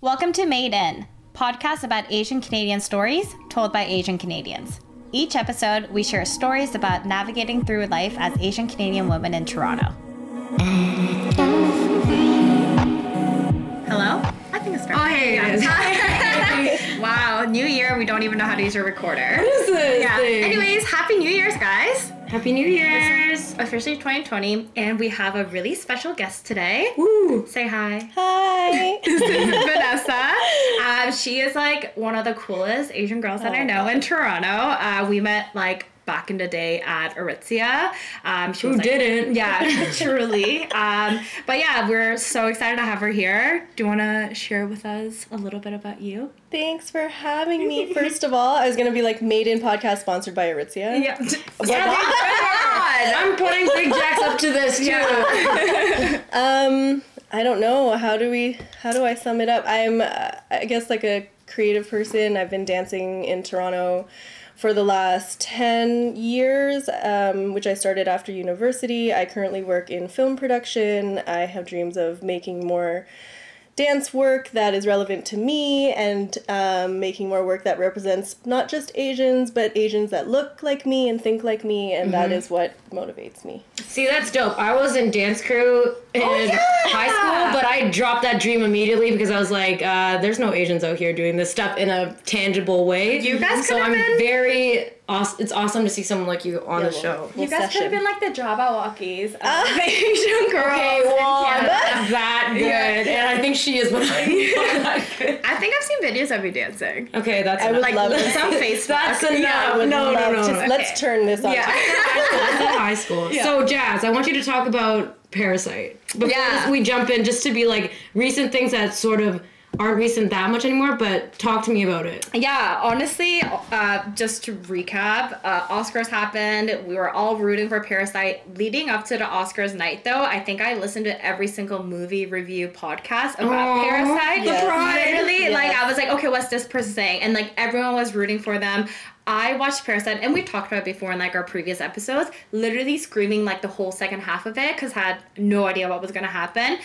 Welcome to Made In, podcast about Asian Canadian stories told by Asian Canadians. Each episode, we share stories about navigating through life as Asian Canadian women in Toronto. Hello? I think it's starting. Oh, hey, guys. Hi! Wow, new year, we don't even know how to use a recorder. What is this Yeah. thing? Anyways, Happy New Year's, guys. Happy New Year's. Officially 2020, and we have a really special guest today. Woo. Say hi. Hi. This is Vanessa. Um, she is like one of the coolest Asian girls that I Oh, know in Toronto. Uh, we met like back in the day at Aritzia. Um, she Who was like, didn't? Yeah, truly. Um, but yeah, we're so excited to have her here. Do you want to share with us a little bit about you? Thanks for having me. First of all, I was gonna be like Made in podcast sponsored by Aritzia. Yeah. I'm putting Big Jacks up to this too. Um, I don't know. How do we? How do I sum it up? I'm, uh, I guess, like a creative person. I've been dancing in Toronto for the last 10 years, um, which I started after university. I currently work in film production. I have dreams of making more dance work that is relevant to me and um, making more work that represents not just Asians, but Asians that look like me and think like me, and that is what motivates me. See, that's dope. I was in dance crew in high school, but I dropped that dream immediately because I was like, uh, "There's no Asians out here doing this stuff in a tangible way." You guys so I'm been- very. Awesome. It's awesome to see someone like you on Yeah, the well, show. You guys could have been like the Jabbawockeez of Asian girls. Okay, well, I'm not that good, and I think she is, but I'm not that good. I think I've seen videos of you dancing. Okay, that's I would. Like love it's to on see- Facebook. That's enough. Yeah, No, no, Love no, to- no. Let's turn this on. Yeah. That's in high school. So, Jas, I want you to talk about Parasite. Before Yeah. we jump in, just to be like recent things that sort of aren't recent that much anymore, but talk to me about it. Yeah, honestly, uh, just to recap, uh, Oscars happened. We were all rooting for Parasite. Leading up to the Oscars night, though, I think I listened to every single movie review podcast about Aw, Parasite. the pride. Literally, like I was like, okay, what's this person saying? And like everyone was rooting for them. I watched Parasite, and we talked about it before in like our previous episodes. Literally screaming like the whole second half of it because had no idea what was gonna happen.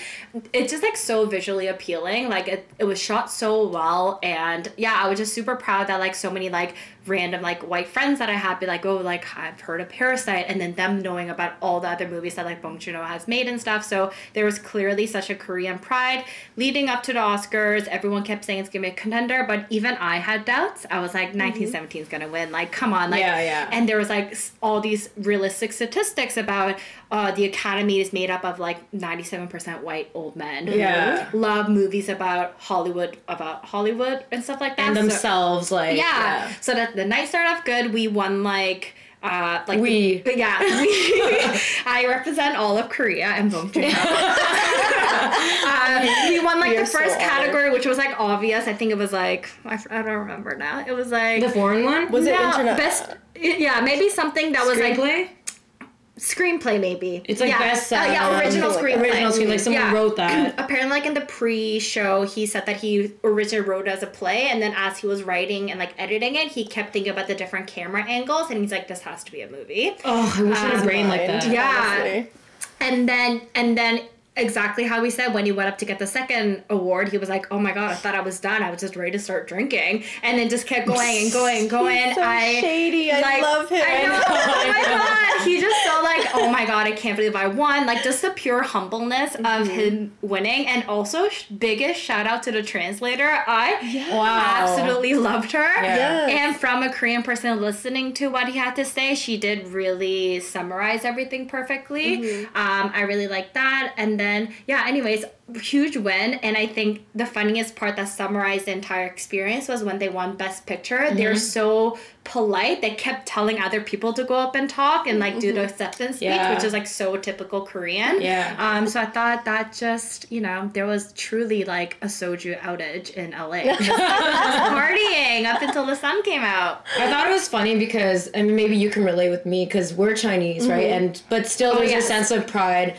It's just like so visually appealing. Like it, it was shot so well, and yeah, I was just super proud that like so many like random like white friends that I had be like, oh, like I've heard of Parasite, and then them knowing about all the other movies that like Bong Joon Ho has made and stuff. So there was clearly such a Korean pride leading up to the Oscars. Everyone kept saying it's gonna be a contender, but even I had doubts. I was like, mm-hmm. 1917 is gonna win. Like, come on, like, Yeah, yeah. and there was like all these realistic statistics about uh, the Academy is made up of like 97% white old men who Yeah. love movies about Hollywood, about Hollywood and stuff like that. And So- themselves, like. yeah. So that the night started off good. We won like uh like We. the- yeah. We, I represent all of Korea and Bong Joon Ho. um, we won like We the are so first honored. category, which was like obvious. I think it was like I, I don't remember now. It was like The foreign one? Was it no, interna- best? Yeah, maybe something that was like Screenplay? screenplay. Maybe It's like yeah. best, Uh, yeah, um, original something like screenplay. that. Original screen, like someone Yeah. wrote that. apparently like in the pre-show he said that he originally wrote it as a play and then as he was writing and like editing it he kept thinking about the different camera angles and he's like this has to be a movie Oh, I wish I had a Um, brain like that. Yeah. honestly. and then and then exactly how he said when he went up to get the second award he was like oh my god i thought i was done i was just ready to start drinking and then just kept going and going and going He's so i shady. I like, love him. I know. oh my god. He just so like, oh my god, I can't believe I won. Like just the pure humbleness of Mm-hmm. him winning, and also biggest shout out to the translator. I Wow. absolutely loved her. Yeah. Yes. And from a Korean person listening to what he had to say, she did really summarize everything perfectly. Mm-hmm. Um, I really liked that. And then, yeah, anyways, huge win. And I think the funniest part that summarized the entire experience was when they won Best Picture. They're Mm-hmm. so polite. They kept telling other people to go up and talk and like do the acceptance speech, Yeah. which is like so typical Korean. Yeah. Um, so I thought that just, you know, there was truly like a soju outage in LA. Just partying up until the sun came out. I thought it was funny because I mean maybe you can relate with me because we're Chinese, right? And but still there's yes. a sense of pride.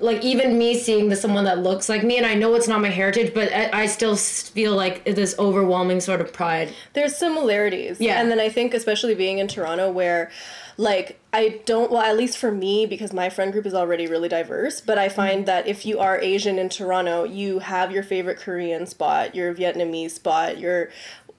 Like even me seeing the someone that looks like me and I know it's not my heritage but I, I still feel like this overwhelming sort of pride There's similarities. Yeah. And then I think especially being in Toronto where like I don't well at least for me because my friend group is already really diverse, but I find mm-hmm. that if you are Asian in Toronto, you have your favorite Korean spot, your Vietnamese spot, your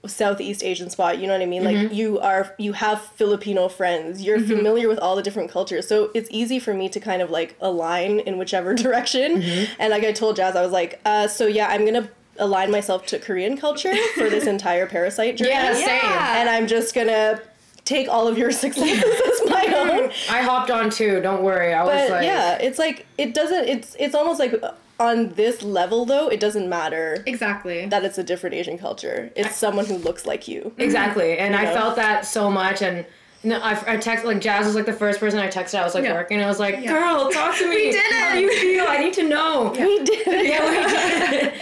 Southeast Asian spot, you know what I mean? Like mm-hmm. you are you have Filipino friends. You're mm-hmm. familiar with all the different cultures. So it's easy for me to kind of like align in whichever direction. Mm-hmm. And like I told Jas, I was like, uh, so yeah, I'm gonna align myself to Korean culture for this entire parasite journey. Yeah, same. Yeah. And I'm just gonna take all of your successes as my own. I hopped on too don't worry I was But like yeah, it's like it doesn't it's it's almost like uh, on this level though, it doesn't matter Exactly. that it's a different Asian culture. It's someone who looks like you. Exactly. And I know? felt that so much. And no, I, I texted, like, Jas was like the first person I texted. I was like Yeah. working. I was like, girl, talk to me. We did How it. do you feel? I need to know. We did. It. Yeah, we did.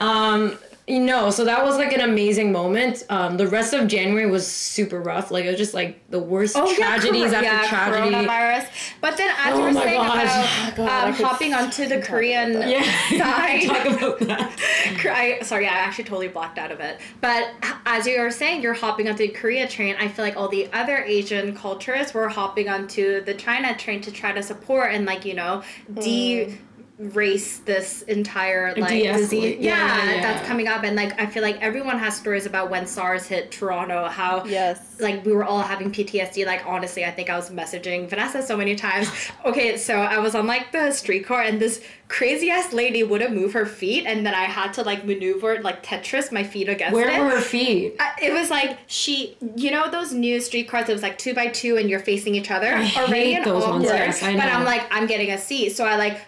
um, you know, so that was like an amazing moment. Um, the rest of January was super rough. Like, it was just like the worst tragedies cor- after yeah, tragedy. coronavirus. But then as Oh you were saying about God, um, hopping onto the Korean. Yeah. side. Talk about that. I, sorry, I actually totally blocked out of it. But as you were saying, you're hopping onto the Korea train. I feel like all the other Asian cultures were hopping onto the China train to try to support and like you know de race this entire like disease Yeah, yeah, yeah. that's coming up and like i feel like everyone has stories about when sars hit toronto how Yes. like we were all having PTSD. Like honestly, I think I was messaging Vanessa so many times. Okay, so I was on like the streetcar and this crazy ass lady wouldn't move her feet, and then I had to like maneuver like Tetris my feet against Where it. were her feet? I- it was like she, you know, those new streetcars. It was like two by two, and you're facing each other. I Already hate those ones, yes, But. I'm like, I'm getting a seat, so I like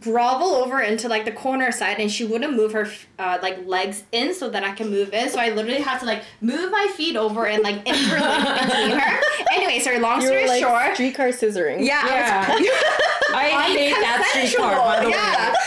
grovel over into like the corner side and she wouldn't move her uh, like legs in so that I can move in so I literally had to like move my feet over and like interlink between her anyway sorry long story were like short streetcar scissoring. yeah, I was- I hate that streetcar, by the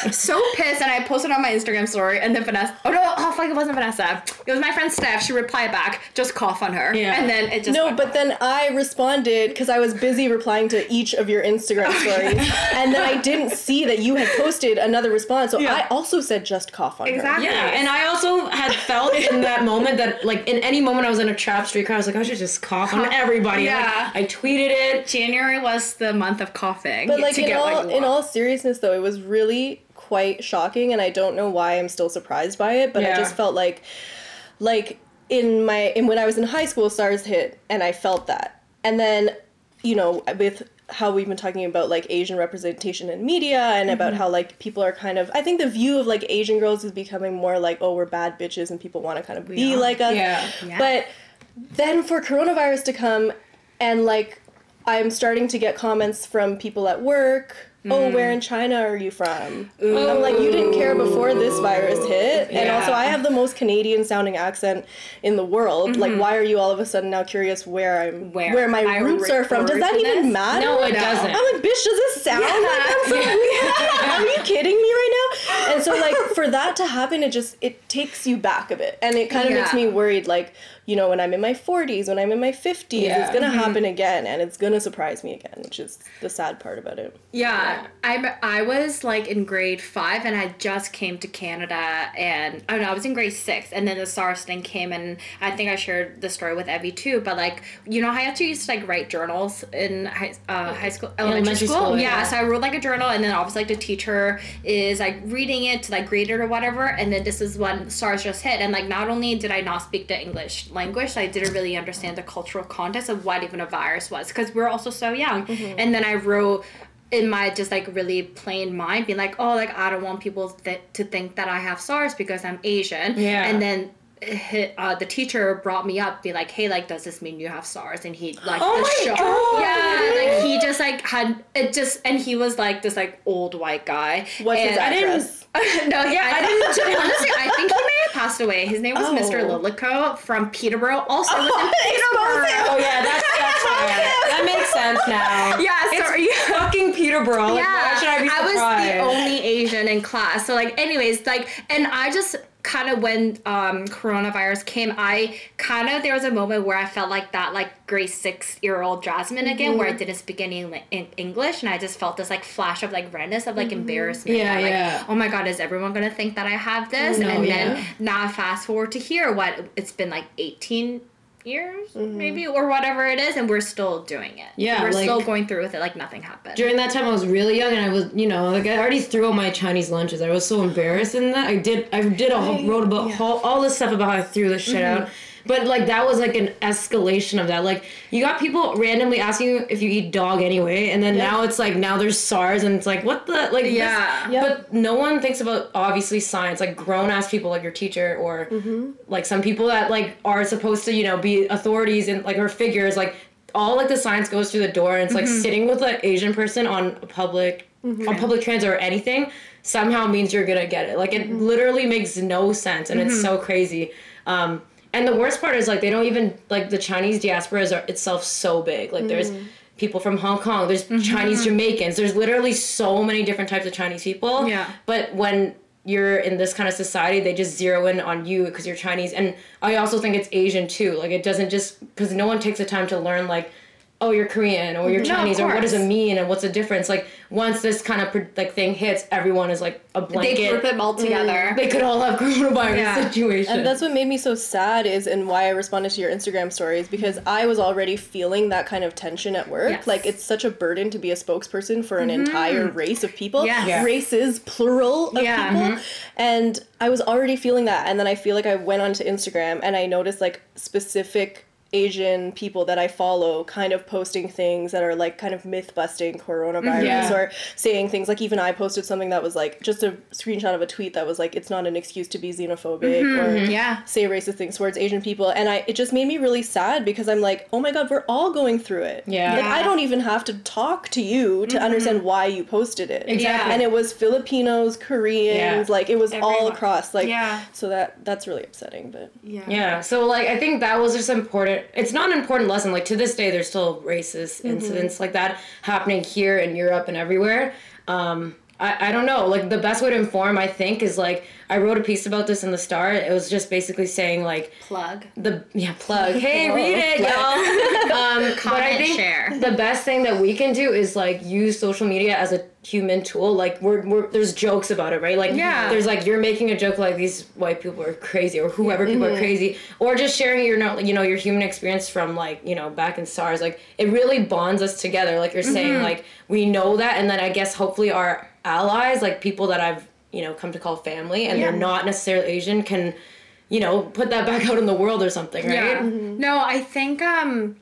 way. so pissed, and I posted on my Instagram story, and then Vanessa. Oh no! Oh fuck! It wasn't Vanessa. It was my friend Steph. She replied back, just cough on her, Yeah. and then it just No, went but then I responded because I was busy replying to each of your Instagram stories, and then I didn't see that you had posted another response. So Yeah. I also said just cough on Exactly. her. Yeah, and I also had felt in that moment that like in any moment I was in a trap streetcar, I was like, I should just cough on everybody. Yeah. Like, I tweeted it. January was the month of coughing. But like to in get all what you in all seriousness though, it was really quite shocking and I don't know why I'm still surprised by it, but I just felt like like in my in when I was in high school SARS hit and I felt that. And then, you know, with how we've been talking about like Asian representation in media and Mm-hmm. about how like people are kind of I think the view of like Asian girls is becoming more like oh we're bad bitches and people want to kind of be are. like us. Yeah. Yeah. But then for coronavirus to come and like I'm starting to get comments from people at work. Oh, where mm. in China are you from? I'm like, you didn't care before this virus hit. And also, I have the most Canadian sounding accent in the world. Like, mm-hmm. why are you all of a sudden now curious where I'm, Where where, my my roots are from? Does that even origin matter? No, it No. doesn't. I'm like, bitch, does it sound like I'm from? are you kidding me right now? And so, like, for that to happen, it just it takes you back a bit, and it kind of makes me worried. Like, you know, when I'm in my 40s, when I'm in my 50s, Yeah. it's gonna happen again, and it's gonna surprise me again, which is the sad part about it. Yeah, I'm. I was like in grade five, and I just came to Canada, and I don't know. I was in grade six, and then the SARS thing came, and I think I shared the story with Evie too. But like, you know, I to used to like write journals in high, uh, high school, elementary, Elementary school. school, yeah, yeah. so I wrote like a journal, and then obviously like the teacher is like reading it to like grade it or whatever, and then this is when SARS just hit, and like not only did I not speak the English language, I didn't really understand the cultural context of what even a virus was, because we're also so young, and then I wrote in my just like really plain mind being like oh like i don't want people th- to think that i have sars because i'm asian Yeah. and then hit, uh, the teacher brought me up be like hey like does this mean you have sars and he like Oh the my shock- God. yeah like he just like had it just and he was like this like old white guy What's his and I didn't- address? no, yeah, I didn't. honestly, I think he may have passed away. His name was Oh. Mr. Lilico from Peterborough. Also, was in Expose Peterborough. him. Oh yeah, that's that's right. That makes sense now. Yeah, It's sorry. fucking Peterborough. Like, yeah, why should I be surprised? was the only Asian in class. So like, anyways, like, and I just kind of when um, coronavirus came, I kind of there was a moment where I felt like that like grade six year old Jasmine again, where I didn't speak any in English, and I just felt this like flash of like redness of like embarrassment. Yeah, like, yeah. Oh my god, is everyone gonna think that I have this? No, and yeah. then now fast forward to here, what it's been like eighteen years Mm-hmm. maybe or whatever it is and we're still doing it Yeah, we're like- still going through with it like nothing happened during that time I was really young and I was you know like I already threw all my Chinese lunches. I was so embarrassed in that. I did I did a whole, wrote about yeah. all, all this stuff about how I threw this shit Mm-hmm. out. But like that was like an escalation of that. Like you got people randomly asking you if you eat dog anyway, and then Yeah. now it's like now there's SARS and it's like what the like this- Yeah. Yeah. But no one thinks about obviously science like grown ass people like your teacher or Mm-hmm. like some people that like are supposed to you know be authorities and like or figures like all like the science goes through the door and it's like sitting with an Asian person on a public on public transit or anything somehow means you're gonna get it. Like it literally makes no sense and it's so crazy. Um, and the worst part is like they don't even like the Chinese diaspora is itself so big. Like there's mm. people from Hong Kong, there's mm-hmm. Chinese Jamaicans, there's literally so many different types of Chinese people. Yeah. But when you're in this kind of society, they just zero in on you because you're Chinese. And I also think it's Asian too. Like it doesn't just because no one takes the time to learn like, oh, you're Korean or you're No, Chinese or what does it mean and what's the difference. Like once this kind of like thing hits, everyone is like a blank. they blanket. group them all mm. together They could all have coronavirus Yeah. situation. And that's what made me so sad is and why I responded to your Instagram stories because I was already feeling that kind of tension at work. Yes. Like it's such a burden to be a spokesperson for an mm-hmm. entire race of people. Yes. Yeah. Races plural of Yeah. people. Mm-hmm. And I was already feeling that and then I feel like I went onto Instagram and I noticed like specific Asian people that I follow kind of posting things that are like kind of myth busting coronavirus Yeah. or saying things like even I posted something that was like just a screenshot of a tweet that was like it's not an excuse to be xenophobic mm-hmm. or yeah say racist things towards Asian people and I it just made me really sad because I'm like, "Oh my god, we're all going through it." Yeah. Like I don't even have to talk to you to mm-hmm. understand why you posted it. Exactly. And it was Filipinos, Koreans, Yeah. like it was all across like Yeah. so that that's really upsetting, but yeah Yeah, so like I think that was just important. It's not an important lesson. Like to this day, there's still racist incidents like that happening here in Europe and everywhere. Um, I, I don't know. Like the best way to inform, I think, is like I wrote a piece about this in the Star. It was just basically saying like plug the yeah plug. Hey, Oh, read it, y'all. Um, but I Comment, think share. the best thing that we can do is like use social media as a human tool. Like we're, we're there's jokes about it, right? Like Yeah. there's like you're making a joke like these white people are crazy or whoever people are crazy, or just sharing your know you know your human experience from like you know back in SARS. Like it really bonds us together. Like you're saying, like we know that, and then I guess hopefully our allies, like people that I've you know come to call family, and they're not necessarily Asian, can you know put that back out in the world or something, right? Yeah. No, I think um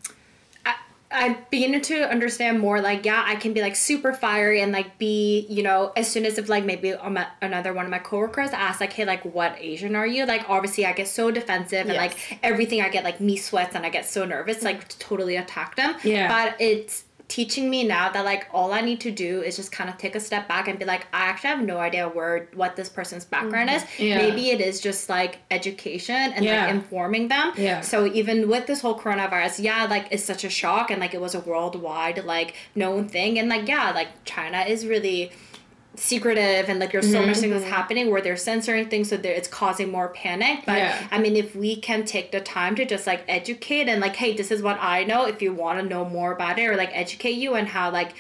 I I'm beginning to understand more like yeah, I can be like super fiery and like be, you know, as soon as if like maybe um, another one of my coworkers asks like, hey, like what Asian are you? Like obviously I get so defensive and like everything I get like me sweats and I get so nervous, like to totally attack them. Yeah. But it's teaching me now that like all I need to do is just kind of take a step back and be like, I actually have no idea where what this person's background mm-hmm. is. Yeah. Maybe it is just like education and Yeah. like informing them. Yeah. So even with this whole coronavirus, yeah, like it's such a shock and like it was a worldwide like known thing and like yeah, like China is really secretive and like there's so much things that's mm-hmm. happening where they're censoring things so it's causing more panic. But Yeah. i mean if we can take the time to just like educate and like hey this is what i know. If you want to know more about it or like educate you and how like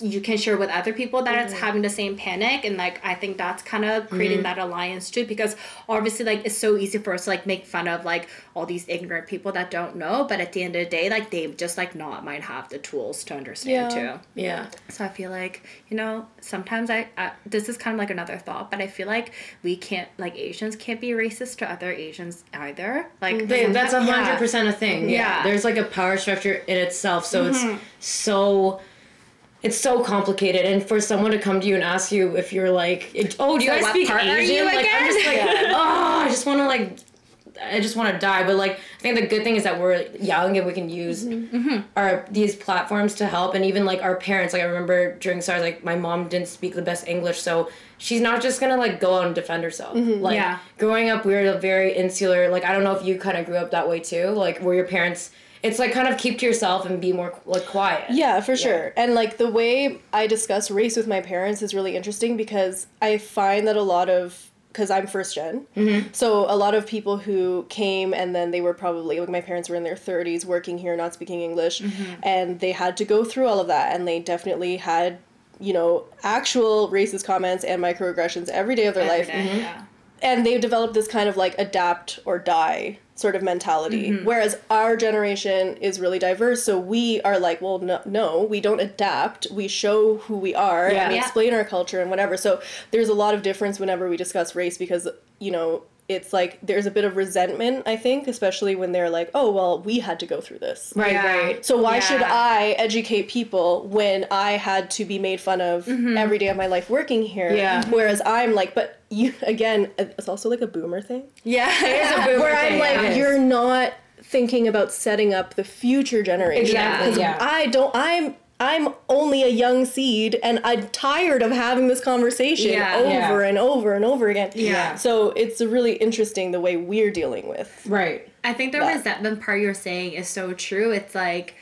you can share with other people that it's having the same panic and like i think that's kind of creating that alliance too because obviously like it's so easy for us to like make fun of like all these ignorant people that don't know but at the end of the day like they just like not might have the tools to understand Yeah. too Yeah. so I feel like, you know, sometimes I, I this is kind of like another thought, but I feel like we can't like Asians can't be racist to other Asians either. Like They, that's a hundred percent a thing. Yeah. Yeah. Mm-hmm. There's like a power structure in itself, so it's so it's so complicated. And for someone to come to you and ask you if you're like, it- oh, do you So guys speak Asian? like I'm just like, again? oh, I just want to like. I just want to die, but like I think the good thing is that we're young and we can use Mm-hmm. our these platforms to help, and even like our parents. Like I remember during SARS, like my mom didn't speak the best English, so she's not just gonna like go out and defend herself. Like Yeah. growing up, we were a very insular. Like I don't know if you kind of grew up that way too. Like were your parents, it's like kind of keep to yourself and be more like quiet. Yeah, for sure. And like the way I discuss race with my parents is really interesting because I find that a lot of because I'm first general mm-hmm. So a lot of people who came and then they were probably like my parents were in their 30s working here, not speaking English, mm-hmm. and they had to go through all of that, and they definitely had you know actual racist comments and microaggressions every day of their Every life day, mm-hmm. yeah. and they've developed this kind of like adapt or die sort of mentality mm-hmm. whereas our generation is really diverse so we are like well no, no we don't adapt we show who we are Yeah. and we Yeah. explain our culture and whatever so there's a lot of difference whenever we discuss race because you know it's like there's a bit of resentment i think especially when they're like oh well we had to go through this Right, Yeah. right. so why should I educate people when I had to be made fun of mm-hmm. every day of my life working here? Yeah. Whereas I'm like, but you again, it's also like a boomer thing. Yeah. It is a boomer Where I'm thing, like, it is. you're not thinking about setting up the future generation. Exactly, 'Cause yeah. I don't. I'm. I'm only a young seed, and I'm tired of having this conversation Yeah. over Yeah. and over and over again. Yeah. So it's really interesting the way we're dealing with. Right. I think the that. resentment part you're saying is so true. It's like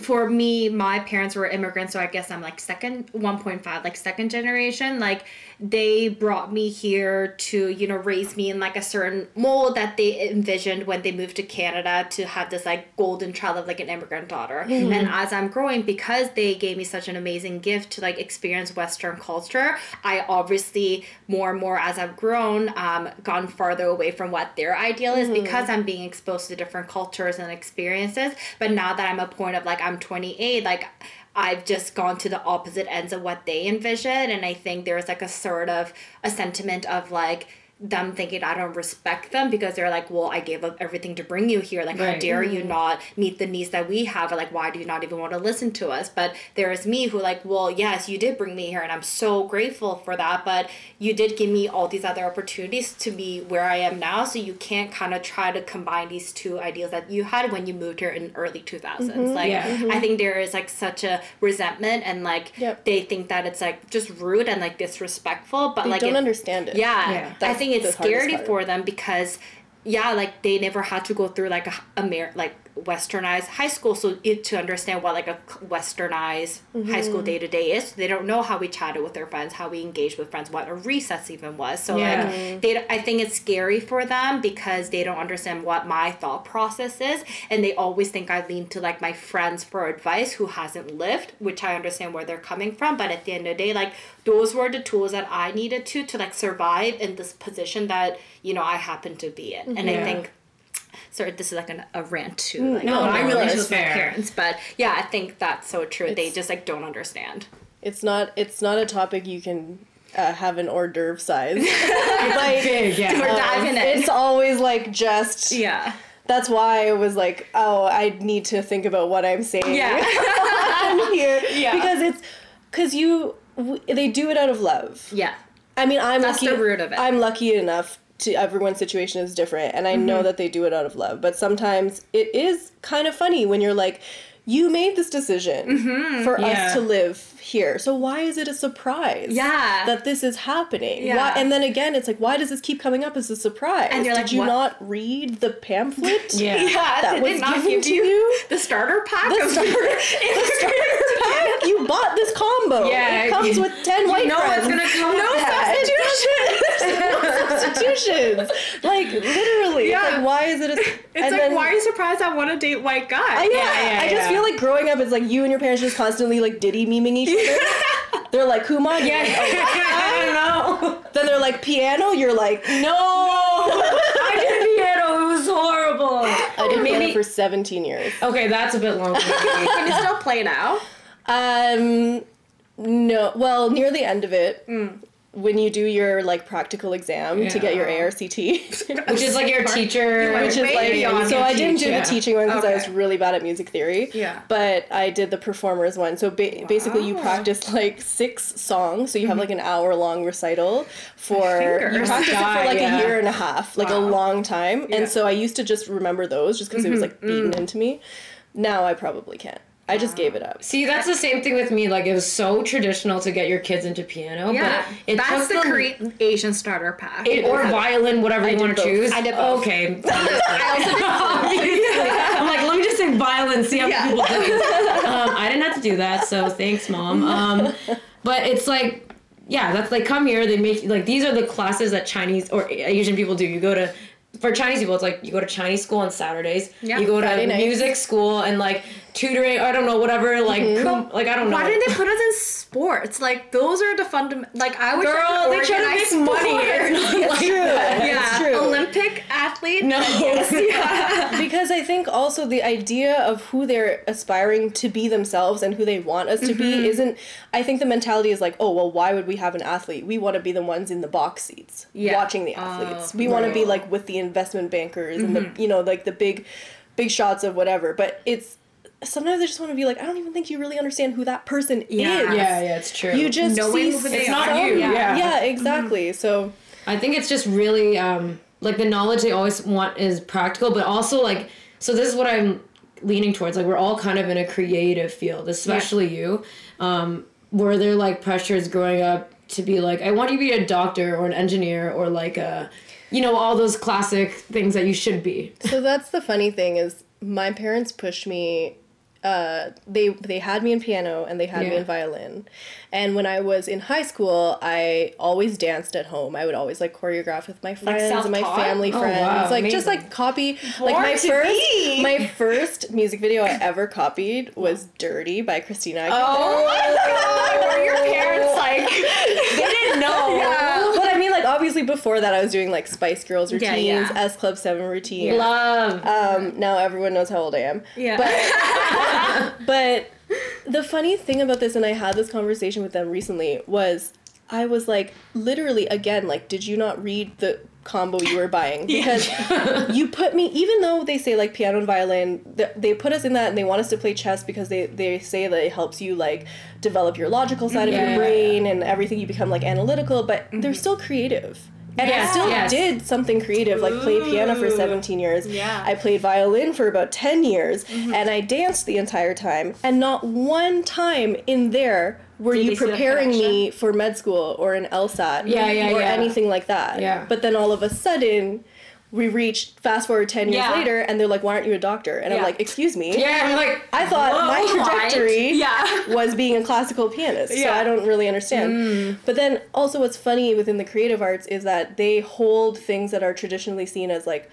for me, my parents were immigrants, so I guess I'm like second 1.5, like second generation. Like they brought me here to, you know, raise me in like a certain mold that they envisioned when they moved to Canada to have this like golden child of like an immigrant daughter. And as I'm growing, because they gave me such an amazing gift to like experience Western culture, I obviously more and more as I've grown, um, gone farther away from what their ideal is because I'm being exposed to different cultures and experiences. But now that I'm a point of like I'm 28, like I've just gone to the opposite ends of what they envision, and I think there's like a sort of a sentiment of like them thinking I don't respect them because they're like, well, I gave up everything to bring you here. Like, how Right. dare you mm-hmm. not meet the needs that we have? Or like, why do you not even want to listen to us? But there is me who like, well, yes, you did bring me here, and I'm so grateful for that. But you did give me all these other opportunities to be where I am now. So you can't kind of try to combine these two ideals that you had when you moved here in early 2000s. Mm-hmm. Like, Yeah. Mm-hmm. I think there is like such a resentment and like Yep. they think that it's like just rude and like disrespectful. But They like don't it- understand it. yeah, Yeah. I think it's scary for them because, yeah, like they never had to go through like a Amer like westernized high school, so it, to understand what like a westernized high school day to day is, they don't know how we chatted with their friends, how we engaged with friends, what a recess even was. So Yeah. like they, I think it's scary for them because they don't understand what my thought process is, and they always think I lean to like my friends for advice who hasn't lived, which I understand where they're coming from. But at the end of the day, like those were the tools that I needed to to like survive in this position that you know I happen to be in, and I think. Sorry, this is like an, a rant too. Like, No, oh, my no, relationship that's with my fair. parents, but yeah, I think that's so true. they just like don't understand. It's not. It's not a topic you can uh, have an hors d'oeuvre size. like, Big, yeah. We're diving in. it's always like just. Yeah. That's why I was like, oh, I need to think about what I'm saying. Yeah. on here Yeah. because it's because you w- they do it out of love. Yeah. I mean, I'm That's lucky. the root of it. I'm lucky enough to everyone's situation is different, and I Mm-hmm. know that they do it out of love. But sometimes it is kind of funny when you're like, you made this decision Mm-hmm. for Yeah. us to live here, so why is it a surprise? Yeah. that this is happening. Yeah. Why, and then again, it's like, why does this keep coming up as a surprise? And you're Did like, you what? not read the pamphlet? Yeah. Yeah, That did was not given give to you, you? the starter pack? The of- starter, the starter pack. You bought this combo. Yeah, it comes you- with ten white know what's friends. gonna come no with that. substitutions. no substitutions. Like literally. Yeah. It's like why is it? A, It's like, why are you surprised I want to date white guy? I, yeah, Yeah, yeah, I just yeah. feel like growing up, it's like you and your parents just constantly like diddy memeing each other. They're like Kumon. Yeah, I don't know. Then they're like piano. You're like No, I did piano. It was horrible. I did piano for 17 years. Okay, that's a bit long. Can you still play now? Um, no. Well, near the end of it, Mm. When you do your like practical exam to get your ARCT, Which is like your teacher. which is like so I didn't do teacher. the teaching one because I was really bad at music theory. Yeah. But I did the performers one. So ba- basically, you practice like six songs. So you have like an mm-hmm. hour long recital for you practice it for like yeah. a year and a half, like a long time. Yeah. And so I used to just remember those just because it was mm-hmm. like beaten mm. into me. Now I probably can't. I just gave it up. See, that's the same thing with me. Like, it was so traditional to get your kids into piano, Yeah. but it That's took the them- Korean Asian starter pack. it, or violin, whatever you want to choose. I did both. Okay. I also did I'm like, let me just sing violin, see how Yeah. people do. Um, I didn't have to do that, so thanks, mom. Um, but it's like, yeah, that's like come here. They make like these are the classes that Chinese or Asian people do. You go to for Chinese people, it's like you go to Chinese school on Saturdays. Yeah, you go Friday to nights. music school and like tutoring. I don't know, whatever. Like, Mm-hmm. cum- like I don't know. Why didn't they put us in sports? Like those are the fundament. Like I would I Girl, could they try to organize make money. sports. It's not like true. that. yeah, It's true. Olympic athlete. No. Yes, yeah. because I think also the idea of who they're aspiring to be themselves and who they want us to be isn't. I think the mentality is like, oh well, why would we have an athlete? We want to be the ones in the box seats Yeah. watching the Oh, athletes. we want to be like with the investment bankers and the you know like the big, big shots of whatever. But it's sometimes I just want to be like, I don't even think you really understand who that person Yeah. is. Yeah, yeah, it's true. You just Knowing see who they It's are. not some- you, yeah. yeah, exactly. So I think it's just really um, like the knowledge they always want is practical, but also like so. This is what I'm leaning towards. Like we're all kind of in a creative field, especially you, um, where they're like pressures growing up to be like, I want you to be a doctor or an engineer or like a, you know, all those classic things that you should be. So that's the funny thing is my parents pushed me uh, they they had me in piano and they had me in violin, and when I was in high school, I always danced at home. I would always like choreograph with my friends and my family Oh, friends, wow, like just like copy. like my first be. my first music video I ever copied was "Dirty" by Christina. Aguilera. Oh my God, were your parents like? They didn't know. Yeah. But I mean, like obviously before that, I was doing like Spice Girls routines, yeah. S Club Seven routines. Love. Um, now everyone knows how old I am. Yeah. But, but the funny thing about this, and I had this conversation with them recently, was I was like, literally, again, like, did you not read the combo you were buying? Because you put me, even though they say like piano and violin, th- they put us in that and they want us to play chess because they, they say that it helps you like develop your logical side of Yeah. your brain and everything. You become like analytical, but they're mm-hmm. still creative. And I still yes. did something creative, like play piano for 17 years. Yeah. I played violin for about 10 years mm-hmm. and I danced the entire time. And not one time in there were Did you they see the preparing me for med school or an LSAT Yeah, yeah, or yeah. anything like that. Yeah. But then all of a sudden, we reached fast forward 10 years Yeah. later and they're like, why aren't you a doctor? And I'm like, excuse me. yeah, I'm like, I thought my trajectory Yeah. was being a classical pianist, so I don't really understand. Mm. But then also, what's funny within the creative arts is that they hold things that are traditionally seen as like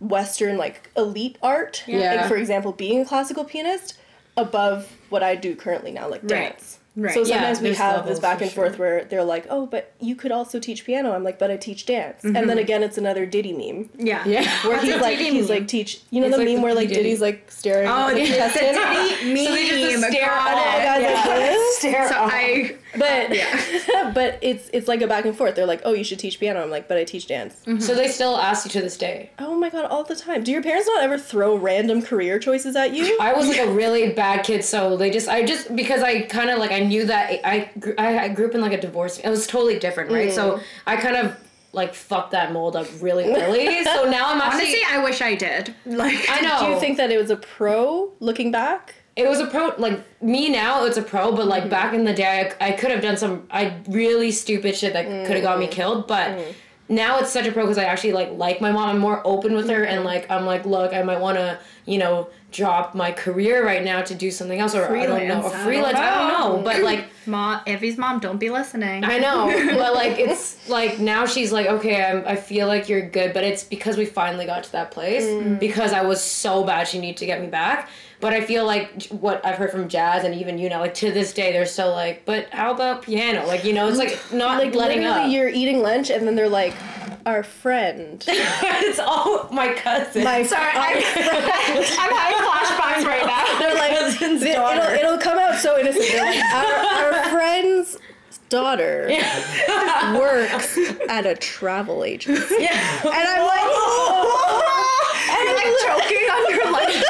Western, like elite art. Yeah. Like, for example, being a classical pianist above what I do currently now, like Right. dance. Right. So Yeah, sometimes we have this back for and sure. forth where they're like, "Oh, but you could also teach piano." I'm like, "But I teach dance." And Mm-hmm. then again, it's another Diddy meme yeah. Yeah. where What's he's like, Diddy he's meme? like teach. You know It's the like meme the where like Diddy. Diddy's like staring. Oh, at the the contestant? Diddy So they just stare got at it. it. guys Yeah. like. Stare So off. I But yeah. but it's it's like a back and forth. They're like, oh, you should teach piano. I'm like, but I teach dance. Mm-hmm. So they still ask you to this day. Oh my god, all the time. Do your parents not ever throw random career choices at you? I was like a really bad kid, so they just I just because I kind of like I knew that I I, I grew up in like a divorce. It was totally different, right? So mm. I kind of like fucked that mold up really early. so now I'm actually honestly, I wish I did. Like I know. Do you think that it was a pro looking back? It was a pro like me now it's a pro but like back in the day I, I could have done some I really stupid shit that could have got me mm-hmm. killed but mm-hmm. now it's such a pro because I actually like like my mom I'm more open with her and like I'm like look I might want to you know drop my career right now to do something else or I don't know Freelance, I don't freelance I don't know but like mom, Evie's mom, don't be listening. I know, but like it's like now she's like, okay, I'm, I feel like you're good, but it's because we finally got to that place mm. because I was so bad. She needed to get me back, but I feel like what I've heard from Jas and even you know, like to this day, they're still like, but how about piano? Like you know, it's like not Like letting up. you're eating lunch and then they're like, our friend, it's all my cousin. my Sorry, I'm, I'm having flashbacks right now. They're like, it'll, daughter. it'll come out so innocent. They're like, our, our friend's daughter works at a travel agency. yeah, And I'm like, and you're oh, like choking on your lunch.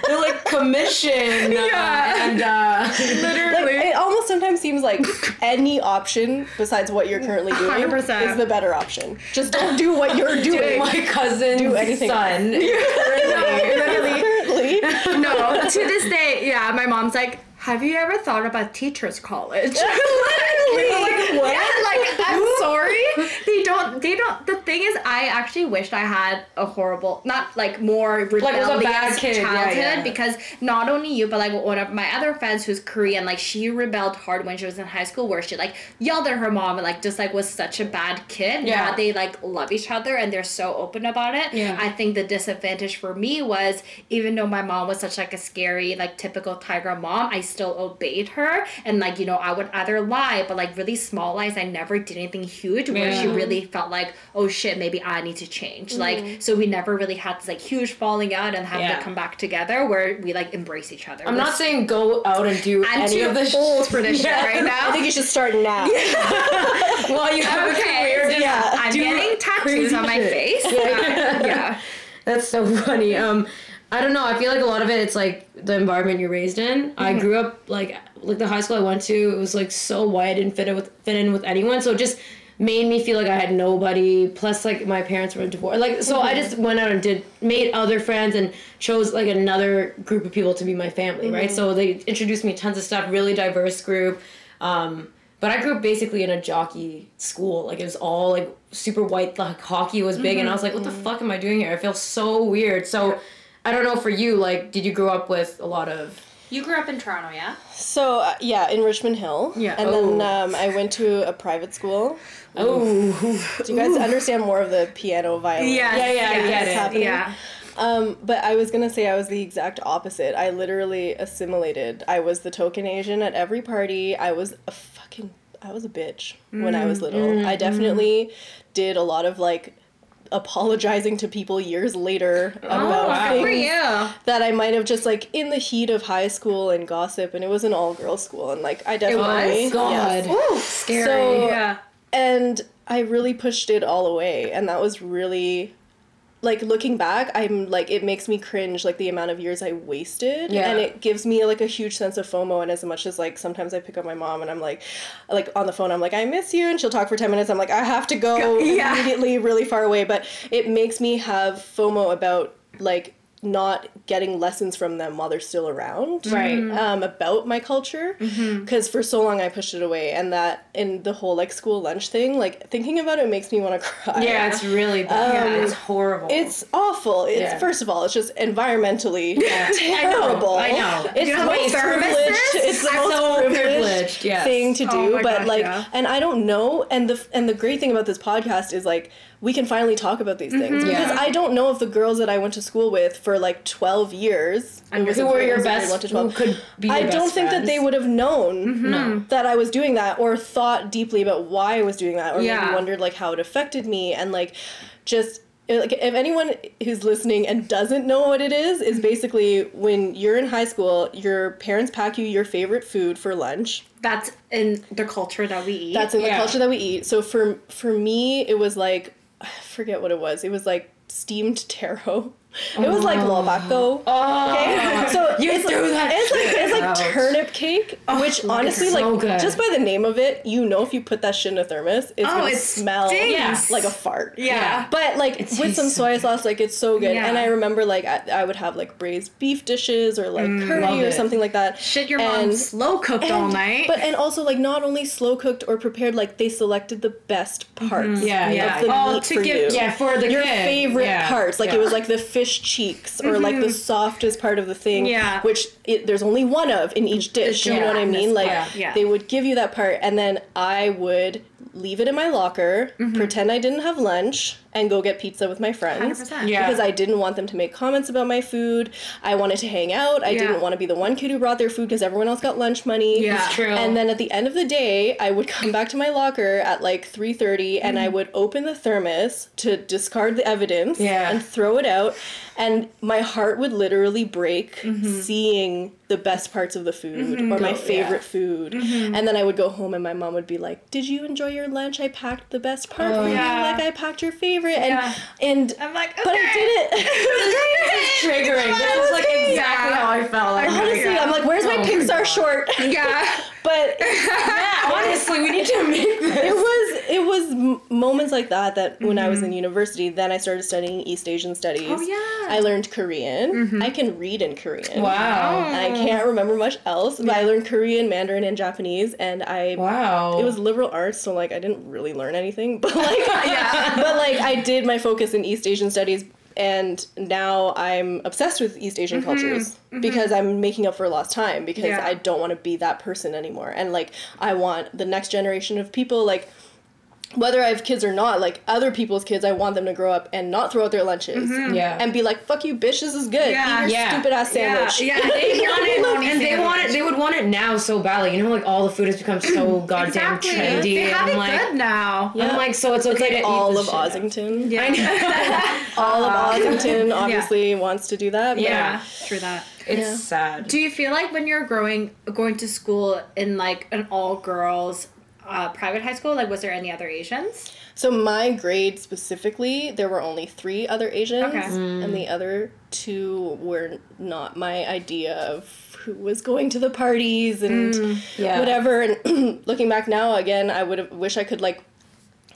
they're like commission. Yeah. and uh, Literally. it almost sometimes seems like any option besides what you're currently doing 100%. is the better option. Just don't do what you're doing. my cousin's Do anything son. Literally. Currently. No, to this day, yeah, my mom's like, have you ever thought about teachers college? Exactly. Yeah, like I'm sorry. They don't. They don't. The thing is, I actually wished I had a horrible, not like more rebellious was a bad kid, yeah, childhood yeah. because not only you, but like one of my other friends who's Korean, like she rebelled hard when she was in high school, where she like yelled at her mom and like just like was such a bad kid. Yeah. Now they like love each other and they're so open about it. Yeah. I think the disadvantage for me was even though my mom was such like a scary like typical tiger mom, I still obeyed her and like you know I would either lie, but like really small lies. I never did anything huge where she really felt like oh shit maybe I need to change. Like so we never really had this like huge falling out and have Yeah. to come back together where we like embrace each other. I'm not saying go out and do I'm any too of this. old for this Yeah. right now. I think you should start now. Well, you have a Okay, career. just yeah. I'm do getting tattoos on my shit. face. Yeah. yeah. That's so funny. Um, I don't know. I feel like a lot of it, it's like the environment you're raised in. I Mm-hmm. grew up like like the high school I went to. It was like so white. and fit in with fit in with anyone. So it just made me feel like I had nobody. Plus, like my parents were divorced. Like so, I just went out and did made other friends and chose like another group of people to be my family. Right. So they introduced me to tons of stuff. Really diverse group. Um, but I grew up basically in a jockey school. Like it was all like super white. Like hockey was big, and I was like, "What the fuck am I doing here?" I feel so weird. So, I don't know for you. Like, did you grow up with a lot of? You grew up in Toronto, yeah? So uh, yeah, in Richmond Hill. Yeah. And Oh. then um, I went to a private school. Oh, Do you guys understand more of the piano violin? Yeah, Yeah, yeah, I get that's it. happening? Yeah. Um, but I was gonna say I was the exact opposite. I literally assimilated. I was the token Asian at every party. I was a fucking. I was a bitch when I was little. I definitely did a lot of like apologizing to people years later oh, about wow. Good for things you. that I might have just like in the heat of high school and gossip, and it was an all girls school, and like I definitely was? God. yes. Ooh, scary. So- yeah. and I really pushed it all away, and that was really like looking back i'm like it makes me cringe like the amount of years i wasted Yeah. and it gives me like a huge sense of fomo and as much as like sometimes i pick up my mom and i'm like like on the phone i'm like i miss you and she'll talk for 10 minutes i'm like i have to go Yeah. immediately really far away but it makes me have fomo about like not getting lessons from them while they're still around Right. Mm-hmm. um, about my culture mm-hmm. because for so long I pushed it away and that in the whole like school lunch thing like thinking about it makes me want to cry Yeah, it's really bad. yeah, um, it's horrible. it's awful it's Yeah. first of all it's just environmentally Yeah. terrible I know. it's You the know what most privileged it's the most so privileged, privileged, yes. thing to Oh do my but gosh, like yeah. and I don't know and the and the great thing about this podcast is like we can finally talk about these things mm-hmm. because Yeah. I don't know if the girls that I went to school with for like 12 years it was who were your I best? went to Who 12. could be? Your I best don't think that they would have known mm-hmm. No. that I was doing that or thought deeply about why I was doing that or Yeah. maybe wondered like how it affected me and like just like if anyone who's listening and doesn't know what it is is mm-hmm. basically when you're in high school your parents pack you your favorite food for lunch That's in the culture that we eat. that's in the Yeah. culture that we eat so for for me it was like I forget what it was it was like steamed taro it was like lo bak go Oh, Okay, oh. so you it's threw like, that It's like it's like out. turnip cake, oh, which honestly, so like good. just by the name of it, you know if you put that shit in a thermos, it's Oh, gonna it smell. Yeah. like a fart. yeah. But like with some so soy sauce, like it's so good. Yeah. And I remember like I, I would have like braised beef dishes or like mm, love curry or something like that. Shit, your And- mom slow cooked all night. But and also like not only slow cooked or prepared, like they selected the best mm-hmm. parts Yeah, of yeah. the Oh, to for give- you yeah, for the your kid. favorite parts. Like it was like the fish cheeks or like the softest part of the thing. Yeah. Which it, there's only one of in each dish. You know what I mean? Like Yeah, yeah. they would give you that part, and then I would leave it in my locker, Mm-hmm. pretend I didn't have lunch, and go get pizza with my friends. 100%. Yeah. Because I didn't want them to make comments about my food. I wanted to hang out. I Yeah. didn't want to be the one kid who brought their food because everyone else got lunch money. Yeah. It's true. And then at the end of the day, I would come back to my locker at like 3:30 and I mm. would open the thermos to discard the evidence Yeah. and throw it out and my heart would literally break mm-hmm. seeing the best parts of the food mm-hmm. or my favorite yeah. food. Mm-hmm. And then I would go home and my mom would be like, "Did you enjoy your lunch? I packed the best part for you. Oh, yeah. Like I packed your favorite." And Yeah. and I'm like, okay. but I did it. triggering. This is like Okay. exactly Yeah. how I felt. Like, Honestly, Yeah. I'm like, "Where's my Oh my Pixar God. short?" yeah. but yeah, honestly, we need to make this. it was it was m- moments like that that when I was in mm-hmm. university, then I started studying East Asian studies. Oh, yeah. I learned Korean. Mm-hmm. I can read in Korean. Wow. I can't remember much else, but I learned Korean, Mandarin, and Japanese, and I Wow. it was liberal arts, so like I didn't really learn anything, but like yeah. but like I did my focus in East Asian studies and now I'm obsessed with East Asian mm-hmm. cultures because I'm making up for lost time because Yeah. I don't want to be that person anymore. And like I want the next generation of people like whether I have kids or not, like other people's kids, I want them to grow up and not throw out their lunches. Mm-hmm. Yeah. And be like, fuck you, bitch, this is good. Yeah. Eat your Yeah. stupid ass sandwich. Yeah, yeah. They want it, and they want it. They would want it now so badly. You know, like all the food has become so goddamn Exactly. trendy. They have and it I'm like, good now. Yeah. I'm like, so it's okay to All the of shit. Ossington. Yeah. I know. All of Ossington obviously wants to do that. but- Yeah. yeah, true that. it's Yeah. sad. Do you feel like when you're growing going to school in like an all girls uh, private high school, like was there any other Asians? So my grade specifically, there were only three other Asians, Okay. and the other two were not my idea of who was going to the parties and Yeah. whatever. And looking back now, again, I would have wish I could like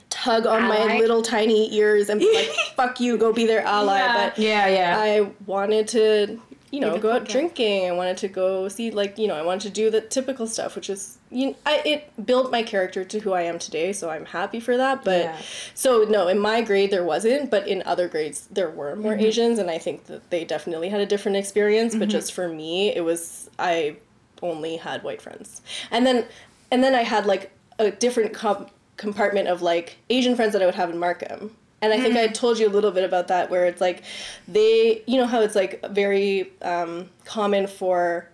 tug on my little tiny ears and be like, "Fuck you, go be their ally." Yeah. But Yeah, yeah. I wanted to, you know, go out drinking. I wanted to go see, like, you know, I wanted to do the typical stuff, which is, you I, it built my character to who I am today, so I'm happy for that. But, Yeah. so, no, in my grade there wasn't, but in other grades there were more Mm-hmm. Asians, and I think that they definitely had a different experience, but just for me, it was, I only had white friends. And then, and then I had, like, a different com- compartment of, like, Asian friends that I would have in Markham. And I think I told you a little bit about that, where it's like they, you know, how it's like very um, common for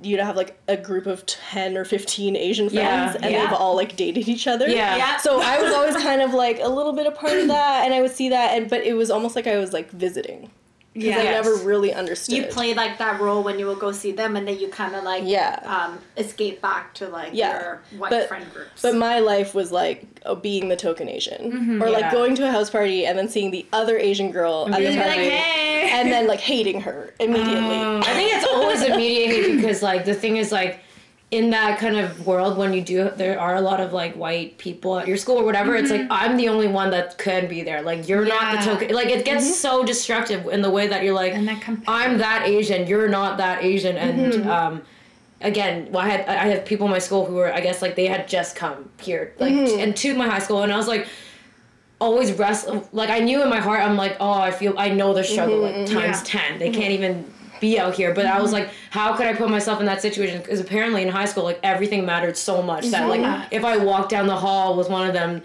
you to have like a group of 10 or 15 Asian friends Yeah, and yeah. they've all like dated each other. Yeah. Yeah. So I was always kind of like a little bit a part of that and I would see that and but it was almost like I was like visiting. Because I never really understood. You play like that role when you will go see them, and then you kind of like Yeah. um, escape back to like Yeah. your white But- friend groups. But my life was like oh, being the token Asian, or like going to a house party and then seeing the other Asian girl at the party, like, "Hey." and then like hating her immediately. I think it's always immediate hate because like the thing is like in that kind of world when you do there are a lot of like white people at your school or whatever it's like mm-hmm. I'm the only one that could be there. Like you're not the token like it gets mm-hmm. so destructive in the way that you're like that I'm that Asian you're not that Asian. And mm-hmm. um again well, I had I had people in my school who were I guess like they had just come here like and to my high school. And I was like always wrestle like I knew in my heart I'm like oh I feel I know the struggle like times Yeah. 10 they can't even be out here but I was mm-hmm. like how could I put myself in that situation because apparently in high school like everything mattered so much that like Yeah. if I walked down the hall with one of them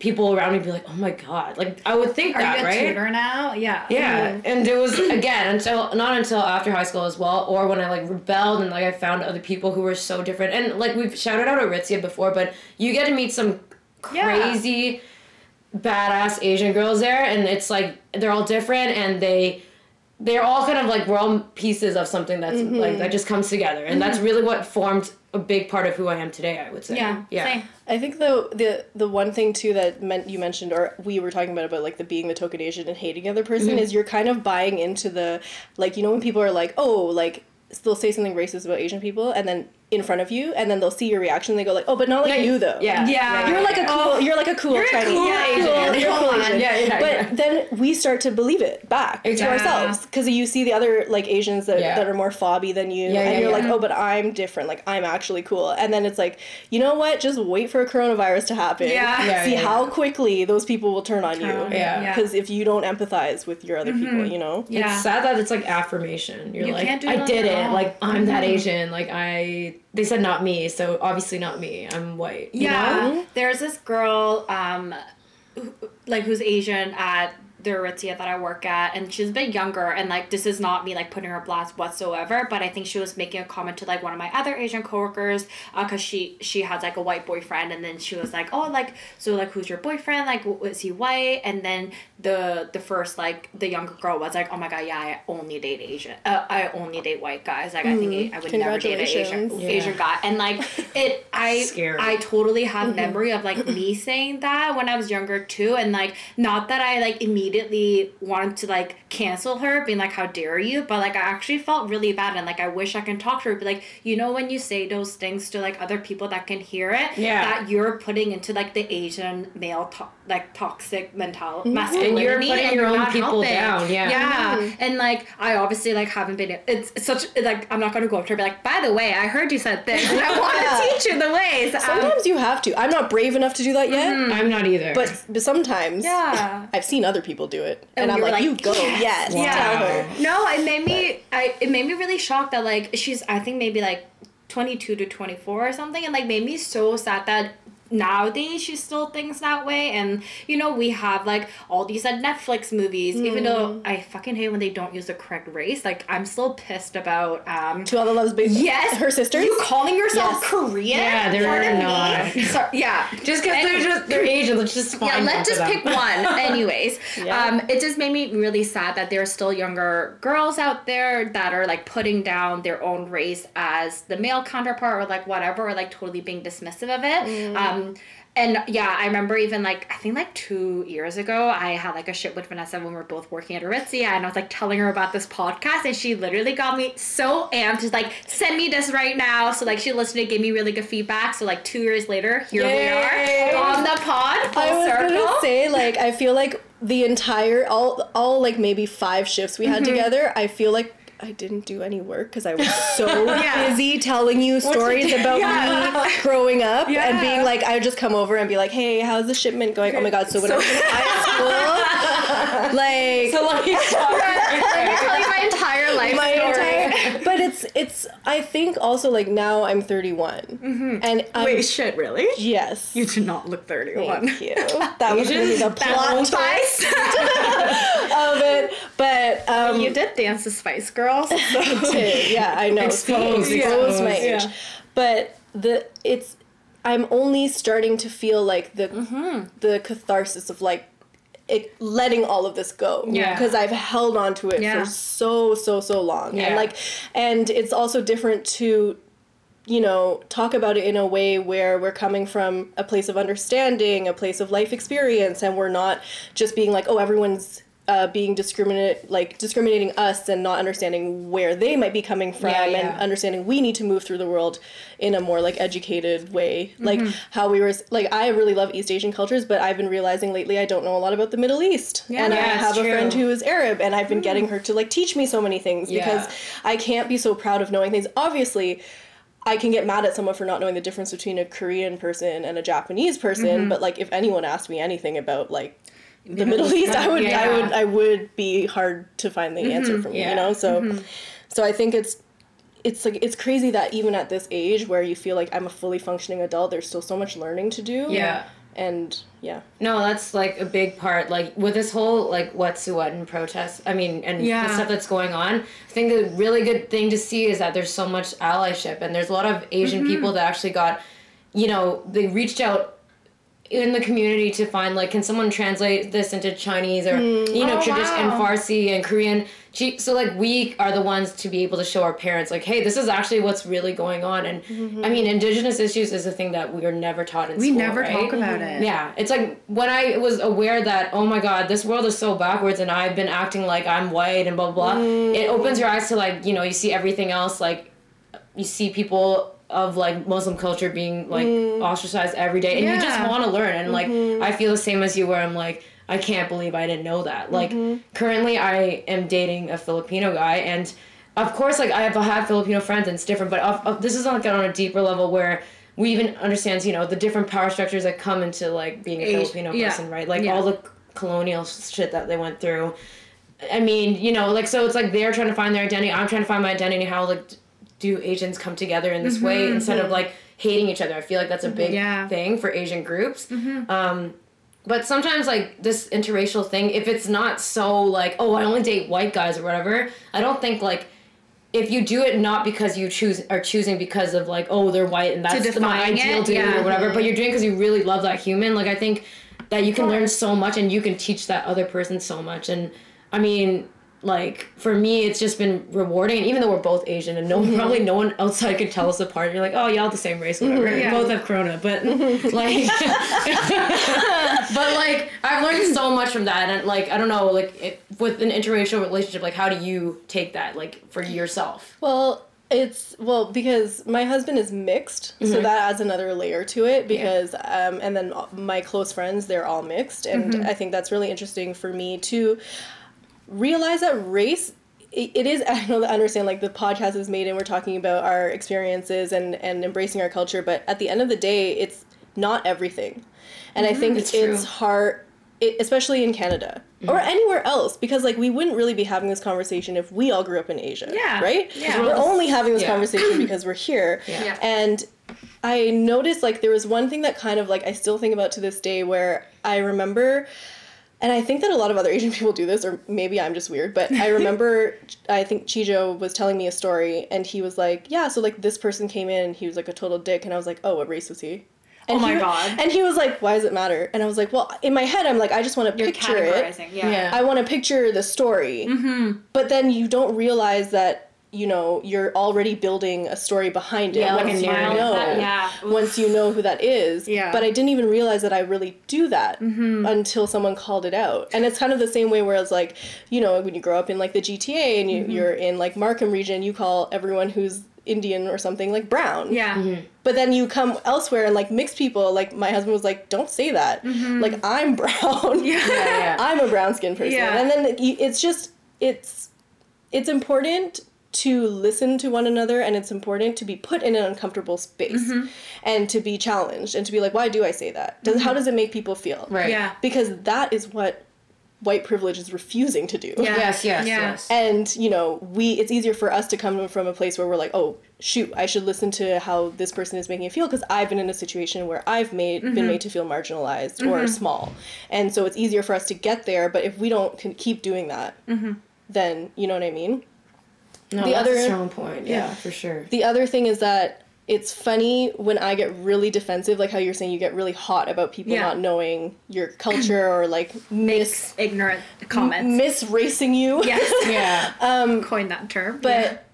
people around me would be like oh my god like I would think Are that you a right tutor now? Yeah. yeah, mm-hmm. and it was again until not until after high school as well, or when I like rebelled and like I found other people who were so different. And like we've shouted out Aritzia before, but you get to meet some Yeah. crazy, badass Asian girls there, and it's like they're all different and they. They're all kind of like we're all pieces of something that's like that just comes together, and that's really what formed a big part of who I am today. I would say. Yeah. Yeah. Same. I think the the the one thing too that meant you mentioned or we were talking about about like the being the token Asian and hating the other person Mm-hmm. is you're kind of buying into the like you know when people are like oh like they'll say something racist about Asian people and then in front of you and then they'll see your reaction they go like oh but not like you though Yeah. Yeah. you're like a cool Oh. you're like a cool You're a cool yeah, Asian. cool, you're a cool Come on. Asian. Yeah, yeah, but yeah. then we start to believe it back to ourselves because you see the other like Asians that, Yeah. that are more fobby than you Yeah, and yeah, you're yeah. like oh but I'm different like I'm actually cool and then it's like you know what just wait for a coronavirus to happen Yeah. Yeah, see yeah, how quickly those people will turn on Turn you on Yeah. yeah. because if you don't empathize with your other people you know Yeah. It's sad that it's like affirmation. You're You like, can't do it I did your it. Like I'm that Mhm. Asian. Like I, they said not me, so obviously not me. I'm white. you Yeah, know? there's this girl, um, who, like who's Asian at the Aritzia that I work at, and she's a bit younger. And like, this is not me like putting her blast whatsoever, but I think she was making a comment to like one of my other Asian coworkers, uh, cause she she has like a white boyfriend, and then she was like, oh, like so like who's your boyfriend? Like, w- is he white? And then the the first like the younger girl was like, oh my god, yeah, I only date Asian. Uh, I only date white guys. Like, I think I, I would never date an Asian Congratulations. Yeah. Asian guy. And like it, I Scary. I totally have memory of like me saying that when I was younger too, and like not that I like immediately immediately wanted to like cancel her, being like, "How dare you?" But like I actually felt really bad, and like I wish I can talk to her. But like you know when you say those things to like other people that can hear it, Yeah. that you're putting into like the Asian male to- like toxic mentality, And you're putting your own people helping. down, yeah. yeah. And like I obviously like haven't been. It's such like I'm not gonna go up to her and be like, by the way, I heard you said this, and I want Yeah. to teach you the ways. Um, Sometimes you have to. I'm not brave enough to do that yet, I'm not either. but, but sometimes yeah. I've seen other people do it, and, And I'm like, like, you go, yes. yes, Wow. tell her. No, it made me. I it made me really shocked that like she's. I think maybe like twenty two to twenty four or something, and like made me so sad that nowadays she still thinks that way and you know we have like all these like netflix movies even though i fucking hate when they don't use the correct race like i'm still pissed about um To all the loves, baby. yes her sisters. you calling yourself Yes. korean Yeah, they're Pardon not. So- yeah just because they're just they're Asian, let's just yeah, let's just pick one. Anyways, Yeah. um, it just made me really sad that there are still younger girls out there that are like putting down their own race as the male counterpart or like whatever, or like totally being dismissive of it. Um, Um, and yeah, I remember even like I think like two years ago, I had like a shit with Vanessa when we were both working at Aritzia, and I was like telling her about this podcast, and she literally got me so amped. She's like, "Send me this right now." So like she listened, and gave me really good feedback. So like two years later, here Yay. we are on the pod, full I was circle. gonna say, like, I feel like the entire all all like maybe five shifts we had mm-hmm. together, I feel like I didn't do any work because I was so Yeah. busy telling you stories do? about Yeah. me growing up Yeah. and being like, I would just come over and be like, Hey, how's the shipment going? Oh my god! So when I was in high school, like. So let me stop right Let me there. tell you my entire life my story. entire, but it's it's. I think also like now I'm 31, and I'm, Wait, shit, really? yes, You do not look 31. thank you. That was gonna the plot twist of it, but um, you did dance the Spice Girls. So. did. Yeah, I know. Exposed, See, exposed my exposed, age. But the it's I'm only starting to feel like the Mm-hmm. the catharsis of like it letting all of this go. Yeah. Because I've held on to it Yeah. for so so so long, Yeah. and like, and it's also different to you know, talk about it in a way where we're coming from a place of understanding, a place of life experience, and we're not just being like, oh, everyone's uh, being discriminate, like discriminating us and not understanding where they might be coming from, Yeah, yeah. and understanding we need to move through the world in a more like educated way, like Mm-hmm. how we were. Like I really love East Asian cultures, but I've been realizing lately I don't know a lot about the Middle East, and I Yeah, have a true. friend who is Arab, and I've been getting her to like teach me so many things Yeah. because I can't be so proud of knowing things. Obviously, I can get mad at someone for not knowing the difference between a Korean person and a Japanese person, Mm-hmm. but like if anyone asked me anything about like the Middle East, I would I would I would be hard to find the mm-hmm. answer for me, Yeah. you know? So mm-hmm. so I think it's it's like it's crazy that even at this age where you feel like I'm a fully functioning adult, there's still so much learning to do. Yeah. And yeah. No, that's like a big part. Like with this whole like Wet'suwet'en and protests. I mean, and Yeah. the stuff that's going on. I think the really good thing to see is that there's so much allyship, and there's a lot of Asian mm-hmm. people that actually got, you know, they reached out in the community to find like, can someone translate this into Chinese or hmm. you know, Oh, tradition and. Farsi and Korean. So like we are the ones to be able to show our parents like, hey, this is actually what's really going on. And mm-hmm. I mean, indigenous issues is a thing that we are never taught in We school. We never right? talk about mm-hmm. it. Yeah, it's like when I was aware that oh my god, this world is so backwards, and I've been acting like I'm white and blah blah. blah It opens mm. your eyes to like you know you see everything else like you see people of like Muslim culture being like mm. ostracized every day, and you just want to learn. And like mm-hmm. I feel the same as you, where I'm like. I can't believe I didn't know that. Like mm-hmm. currently I am dating a Filipino guy and of course like I have had Filipino friends and it's different, but of, of, this is like on a deeper level where we even understands, you know, the different power structures that come into like being a Age- Filipino yeah. person, right? Like Yeah. all the colonial shit that they went through. I mean, you know, like so it's like they're trying to find their identity. I'm trying to find my identity. How like d- do Asians come together in this way instead of like hating each other? I feel like that's a big Yeah. thing for Asian groups. Um, but sometimes like this interracial thing, if it's not so like oh I only date white guys or whatever, I don't think like. If you do it not because you choose are choosing because of like oh they're white and that's the, my ideal it, dude yeah. or whatever, but you're doing because you really love that human. Like I think that you can learn so much and you can teach that other person so much. And I mean, like for me it's just been rewarding and even though we're both asian and no Mm-hmm. probably no one outside could tell us apart you're like oh y'all the same race whatever Mm-hmm. Yeah. both have corona but like but like i've learned so much from that and like i don't know like it, with an interracial relationship like how do you take that like for yourself Well, it's well because my husband is mixed, so that adds another layer to it. Because um, and then my close friends, they're all mixed, and I think that's really interesting for me to realize that race. It it is. I know that I understand. Like the podcast is made, and we're talking about our experiences and and embracing our culture. But at the end of the day, it's not everything, and I mm-hmm. think It's it's, hard, it, especially in Canada or mm-hmm. anywhere else, because like we wouldn't really be having this conversation if we all grew up in Asia, Yeah. right? Yeah. We're only having this Yeah. conversation because we're here. Yeah. And I noticed like there was one thing that kind of like I still think about to this day where I remember and I think that a lot of other Asian people do this, or maybe I'm just weird, but I remember I think Chijo was telling me a story and he was like, Yeah, so like this person came in, and he was like a total dick, and I was like, Oh, what race was he? And Oh my he- God. And he was like, Why does it matter? And I was like, Well, in my head I'm like, I just want to picture it. Yeah. Yeah. I want to picture the story. Mm-hmm. But then you don't realize that, you know, you're already building a story behind it. Yeah, once a you know. That- yeah. Once you know who that is. Yeah. But I didn't even realize that I really do that Mm-hmm. until someone called it out. And it's kind of the same way where it's like, you know, when you grow up in like the GTA and you, Mm-hmm. you're in like Markham region, you call everyone who's Indian or something like brown. Yeah. But then you come elsewhere and like mixed people, like my husband was like, don't say that. Like I'm brown. Mm-hmm. Yeah. yeah. I'm a brown skinned person. Yeah. And then it's just it's it's important to listen to one another and it's important to be put in an uncomfortable space Mm-hmm. and to be challenged and to be like why do I say that? Does how does it make people feel? right Yeah. Because that is what white privilege is refusing to do. Yeah. yes yes Yeah. yes And you know, we it's easier for us to come from a place where we're like, oh shoot, I should listen to how this person is making me feel because I've been in a situation where I've made Mm-hmm. been made to feel marginalized or small, and so it's easier for us to get there. But if we don't can keep doing that, Mm-hmm. then you know what I mean. No the that's other- a strong point yeah, for sure The other thing is that it's funny when I get really defensive, like how you're saying you get really hot about people Yeah. not knowing your culture or like miss Ignorant comments. miss racing you. yes. yeah um, Coin that term. But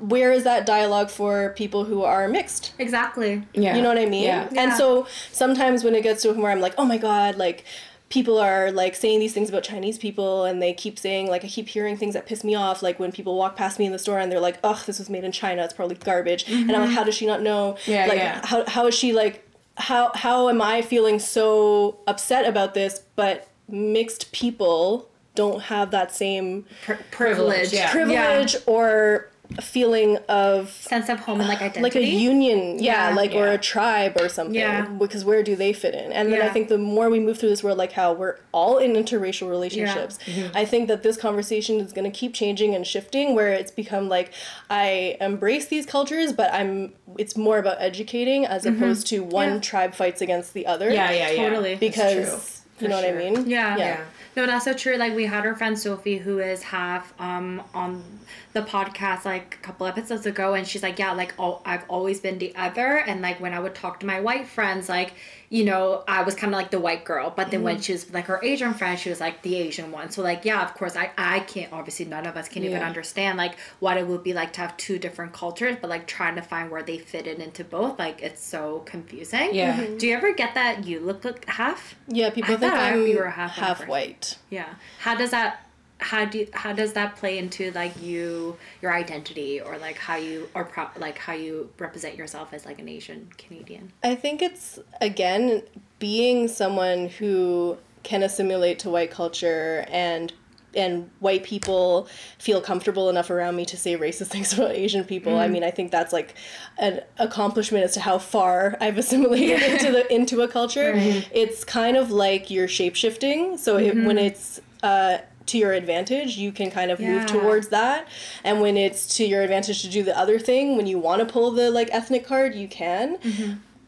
where is that dialogue for people who are mixed? exactly. yeah You know what I mean? yeah And Yeah. so sometimes when it gets to a point where I'm like, oh my god, like people are like saying these things about Chinese people and they keep saying like I keep hearing things that piss me off like when people walk past me in the store and they're like ugh this was made in China it's probably garbage and I'm like how does she not know Mm-hmm. Yeah, like yeah. how how is she like how how am I feeling so upset about this but mixed people don't have that same Pri- privilege. Yeah. privilege or feeling of Sense of home and like identity. like a union yeah, Yeah. like or a tribe or something Yeah. because where do they fit in and then i think the more we move through this world like how we're all in interracial relationships Mm-hmm. i think that this conversation is going to keep changing and shifting where it's become like i embrace these cultures but i'm it's more about educating as opposed to one Mm-hmm. Yeah. tribe fights against the other yeah yeah yeah Totally. That's because you know sure. what i mean Yeah. yeah No, that's so true. Like we had our friend Sophie who is half um on the podcast like a couple episodes ago and she's like, Yeah, like all I've always been the other and like when I would talk to my white friends, like, you know, I was kinda like the white girl. But then Mm-hmm. when she was like her Asian friend, she was like the Asian one. So like yeah, of course I I can't obviously none of us can even understand like what it would be like to have two different cultures, but like trying to find where they fit in into both, like it's so confusing. Yeah. Mm-hmm. Mhm. Do you ever get that you look like half? yeah people I think I- i'm you were half half white Yeah. How does that how do you, how does that play into like you your identity or like how you or pro, like how you represent yourself as like an Asian Canadian? I think it's again being someone who can assimilate to white culture and and white people feel comfortable enough around me to say racist things about Asian people. I mean, I think that's like an accomplishment as to how far I've assimilated into the into a culture. It's kind of like you're shapeshifting. So it, when it's uh, to your advantage, you can kind of Yeah. move towards that. And when it's to your advantage to do the other thing, when you want to pull the like ethnic card, you can.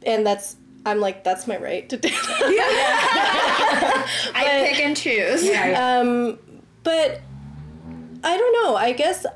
And that's I'm like that's my right to do that. I pick and choose. yeah Um, but I don't know. I guess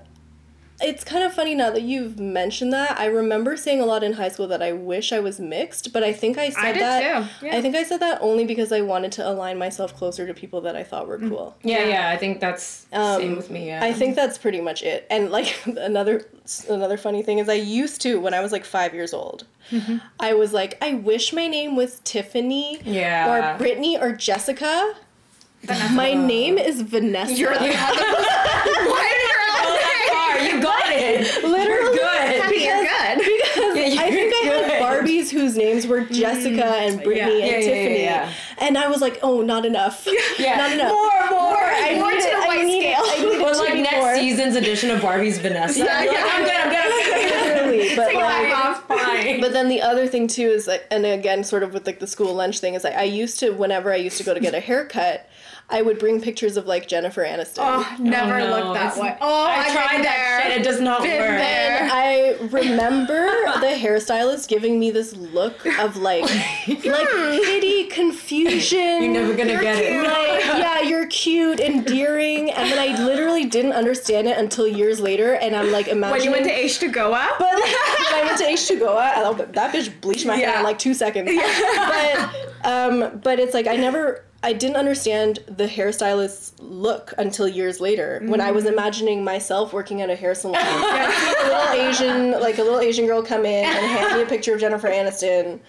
it's kind of funny now that you've mentioned that. I remember saying a lot in high school that I wish I was mixed, but I think I said did that. too, yeah. I think I said that only because I wanted to align myself closer to people that I thought were cool. Yeah, yeah. I think that's Um, same with me. Yeah. I think that's pretty much it. And like another another funny thing is I used to when I was like 5 years old. Mm-hmm. I was like I wish my name was Tiffany Yeah. or Brittany or Jessica. My name is Vanessa. You're the Why Far, you got it. literally you're good. You're good. because Yeah, I think I had. Barbies whose names were Jessica mm, and Brittany Yeah, and yeah, yeah, Tiffany, yeah. and I was like, oh, not enough, Yeah. not enough. More, more. I more to the I white need it, scale. I it like next more. season's edition of Barbie's Vanessa. Yeah, You're yeah. like, I'm good, I'm good, I'm good. Literally, but like, off, fine. But then the other thing too is like, and again, sort of with like the school lunch thing is like, I used to whenever I used to go to get a haircut, I would bring pictures of like Jennifer Aniston. Oh, never no, looked that it's- way. Oh, I I've tried that there. shit. It does not Been work. there. And I remember the hairstylist giving me this look of like, like pity, confusion. You're never gonna get it. like, yeah, you're cute, endearing, and then I literally didn't understand it until years later, and I'm like imagining. When you went to H to go up? But when I went to H2Goa, that bitch bleached my hair in like two seconds. Yeah. But um, but it's like I never, I didn't understand the hairstylist's look until years later when I Mm-hmm. was imagining myself working at a hair salon. a little Asian, like a little Asian girl come in and hand me a picture of Jennifer Aniston,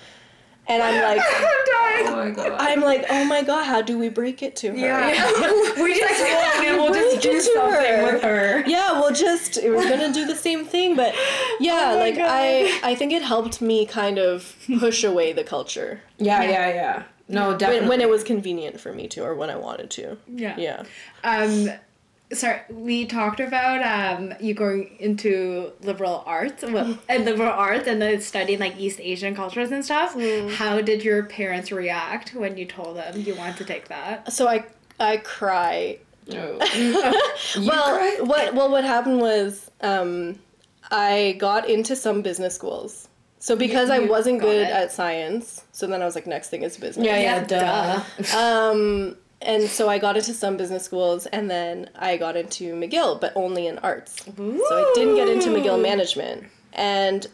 and I'm like. I'm dying. Oh my god. I'm like, oh my god, how do we break it to her? Yeah. we just walk and we'll just do Break it to something her. with her. yeah we'll just we're gonna do the same thing but yeah Oh like God. i i think it helped me kind of push away the culture Yeah, yeah, yeah. No, definitely. when, when it was convenient for me to or when i wanted to Yeah. yeah Um, sorry, we talked about um you going into liberal arts, well, and liberal arts, and then studying like East Asian cultures and stuff. How did your parents react when you told them you wanted to take that? so i i cry No. well cry? what well what happened was um i got into some business schools so because i you wasn't good it. at science so then i was like next thing is business Yeah, yeah, Yeah, duh. Um, and so I got into some business schools, and then I got into McGill, but only in arts. So I didn't get into McGill management, and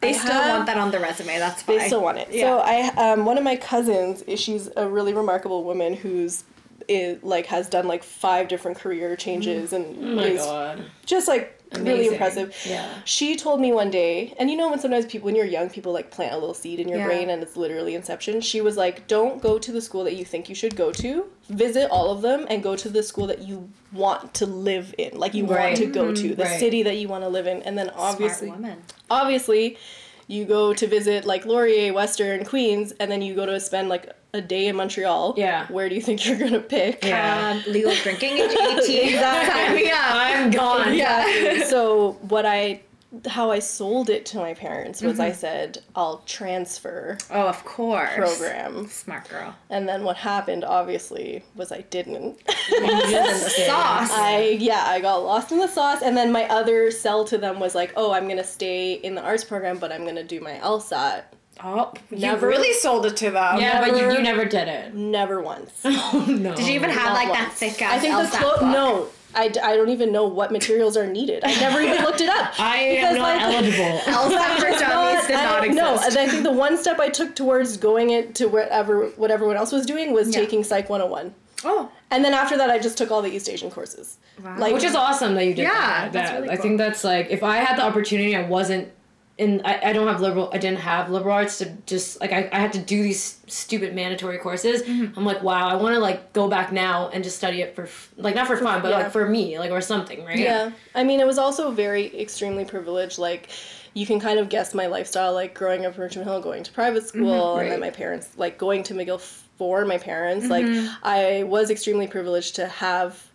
They I still have- want that on the resume. That's fine. They still want it. Yeah. So I, um, one of my cousins, she's a really remarkable woman who's, is, like, has done like five different career changes and Oh my is god. just like really impressive. Yeah. She told me one day, and you know when sometimes people when you're young, people like plant a little seed in your Yeah. brain and it's literally inception. She was like, Don't go to the school that you think you should go to. Visit all of them and go to the school that you want to live in. Like you Right. want to go to, the Right. city that you want to live in. And then obviously obviously you go to visit like Laurier, Western, Queens, and then you go to spend like a day in Montreal. Yeah. Where do you think you're gonna pick? Yeah. Um, legal drinking age 18. Exactly. Sign me up. I'm gone. Yeah. so what I how I sold it to my parents was I said I'll transfer Oh, of course. program. Smart girl. And then what happened obviously was I didn't. Sauce. I yeah, I got lost in the sauce and then my other sell to them was like, "Oh, I'm going to stay in the arts program, but I'm going to do my LSAT." Oh, you Never- really sold it to them. Yeah, but you, Never- you never did it. Never once. Oh no. Did you even have Not like that once. thick I think the LSAT clo- book? no. I, d- I don't even know what materials are needed. I never even looked it up. I am not like- eligible. LSAT for dummies Not- did I- not No, exist. and I think the one step I took towards going it to whatever what everyone else was doing was Yeah. taking Psych 101. Oh, And then after that, I just took all the East Asian courses. Wow. Like, Which is awesome that you did Yeah, that. that's That- really I think that's like if I had the opportunity, I wasn't in. I, I don't have liberal. I didn't have liberal arts to just like I, I had to do these stupid mandatory courses. Mm-hmm. I'm like, wow, I want to like go back now and just study it for like not for fun, but yeah. like for me, like or something, right? yeah. I mean, it was also very extremely privileged. Like, you can kind of guess my lifestyle, like growing up in Richmond Hill, going to private mm-hmm. school, and then my parents, like going to McGill for my parents. Like, mm-hmm. I was extremely privileged to have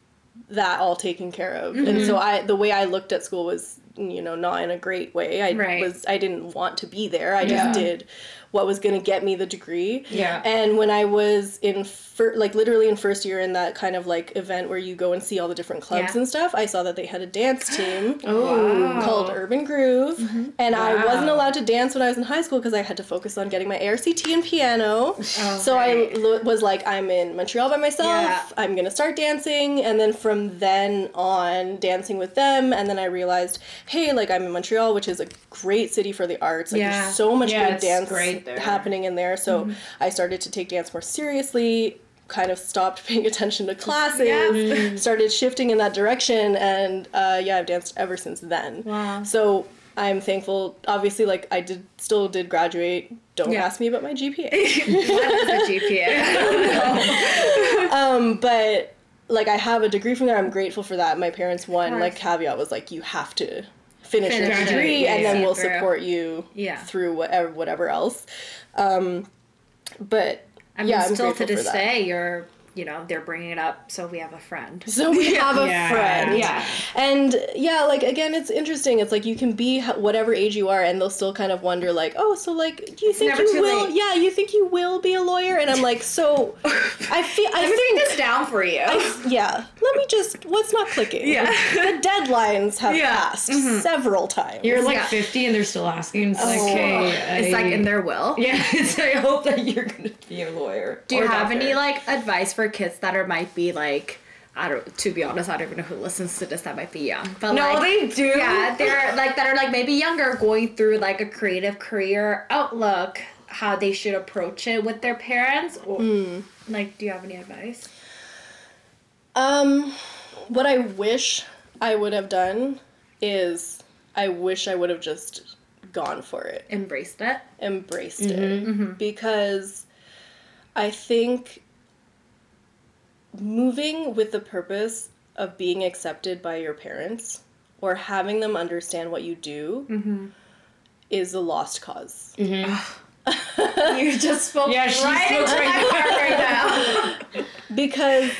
that all taken care of. Mm-hmm. And so I the way I looked at school was you know not in a great way. I Right. was I didn't want to be there. I Yeah. just did what was going to get me the degree. Yeah. And when I was in fir- like literally in first year in that kind of like event where you go and see all the different clubs Yeah. and stuff, I saw that they had a dance team Oh. called Urban Groove, mm-hmm. and I wasn't allowed to dance when I was in high school because I had to focus on getting my ARCT in piano. Oh, so right. I lo- was like, I'm in Montreal by myself. Yeah. I'm gonna start dancing, and then from then on, dancing with them, and then I realized, hey, like I'm in Montreal, which is a great city for the arts. Like Yeah. there's so much Yeah, good dance great there. happening in there. So Mm-hmm. I started to take dance more seriously. Kind of stopped paying attention to classes, started shifting in that direction, and uh, yeah, I've danced ever since then. Wow. So I'm thankful. Obviously, like I did, still did graduate. Don't Yeah. ask me about my GPA. what is a GPA? um, but like I have a degree from there. I'm grateful for that. My parents one course. like caveat was like you have to finish your Finish it, degree and then we'll Through. support you Yeah. through whatever whatever else. Um, but I mean, yeah, I'm still to this day, you're, you know, they're bringing it up, so we have a friend. So we have a Yeah. friend. Yeah. And yeah, like again, it's interesting. It's like you can be whatever age you are, and they'll still kind of wonder, like, oh, so like, do you think you will? late. Yeah, you think you will be a lawyer? And I'm like, so I feel. I Let me think this down for you. yeah. Let me just. What's not clicking? Yeah. The deadlines have Yeah. passed mm-hmm. several times. You're like Yeah. 50 and they're still asking. It's like, Oh. hey, it's like in their will. Yeah, it's I hope that you're gonna be a lawyer. Do you Or have any like advice for kids that are might be like I don't to be honest, I don't even know who listens to this that might be young. But No, like, they do. Yeah, they're like that are like maybe younger going through like a creative career outlook, how they should approach it with their parents or Hmm. like do you have any advice? Um, what I wish I would have done is I wish I would have just gone for it, Embraced it. embraced Mm-hmm. it, because I think moving with the purpose of being accepted by your parents or having them understand what you do Mm-hmm. is a lost cause. Mm-hmm. You just spoke Yeah, she right spoke into right my heart right now. because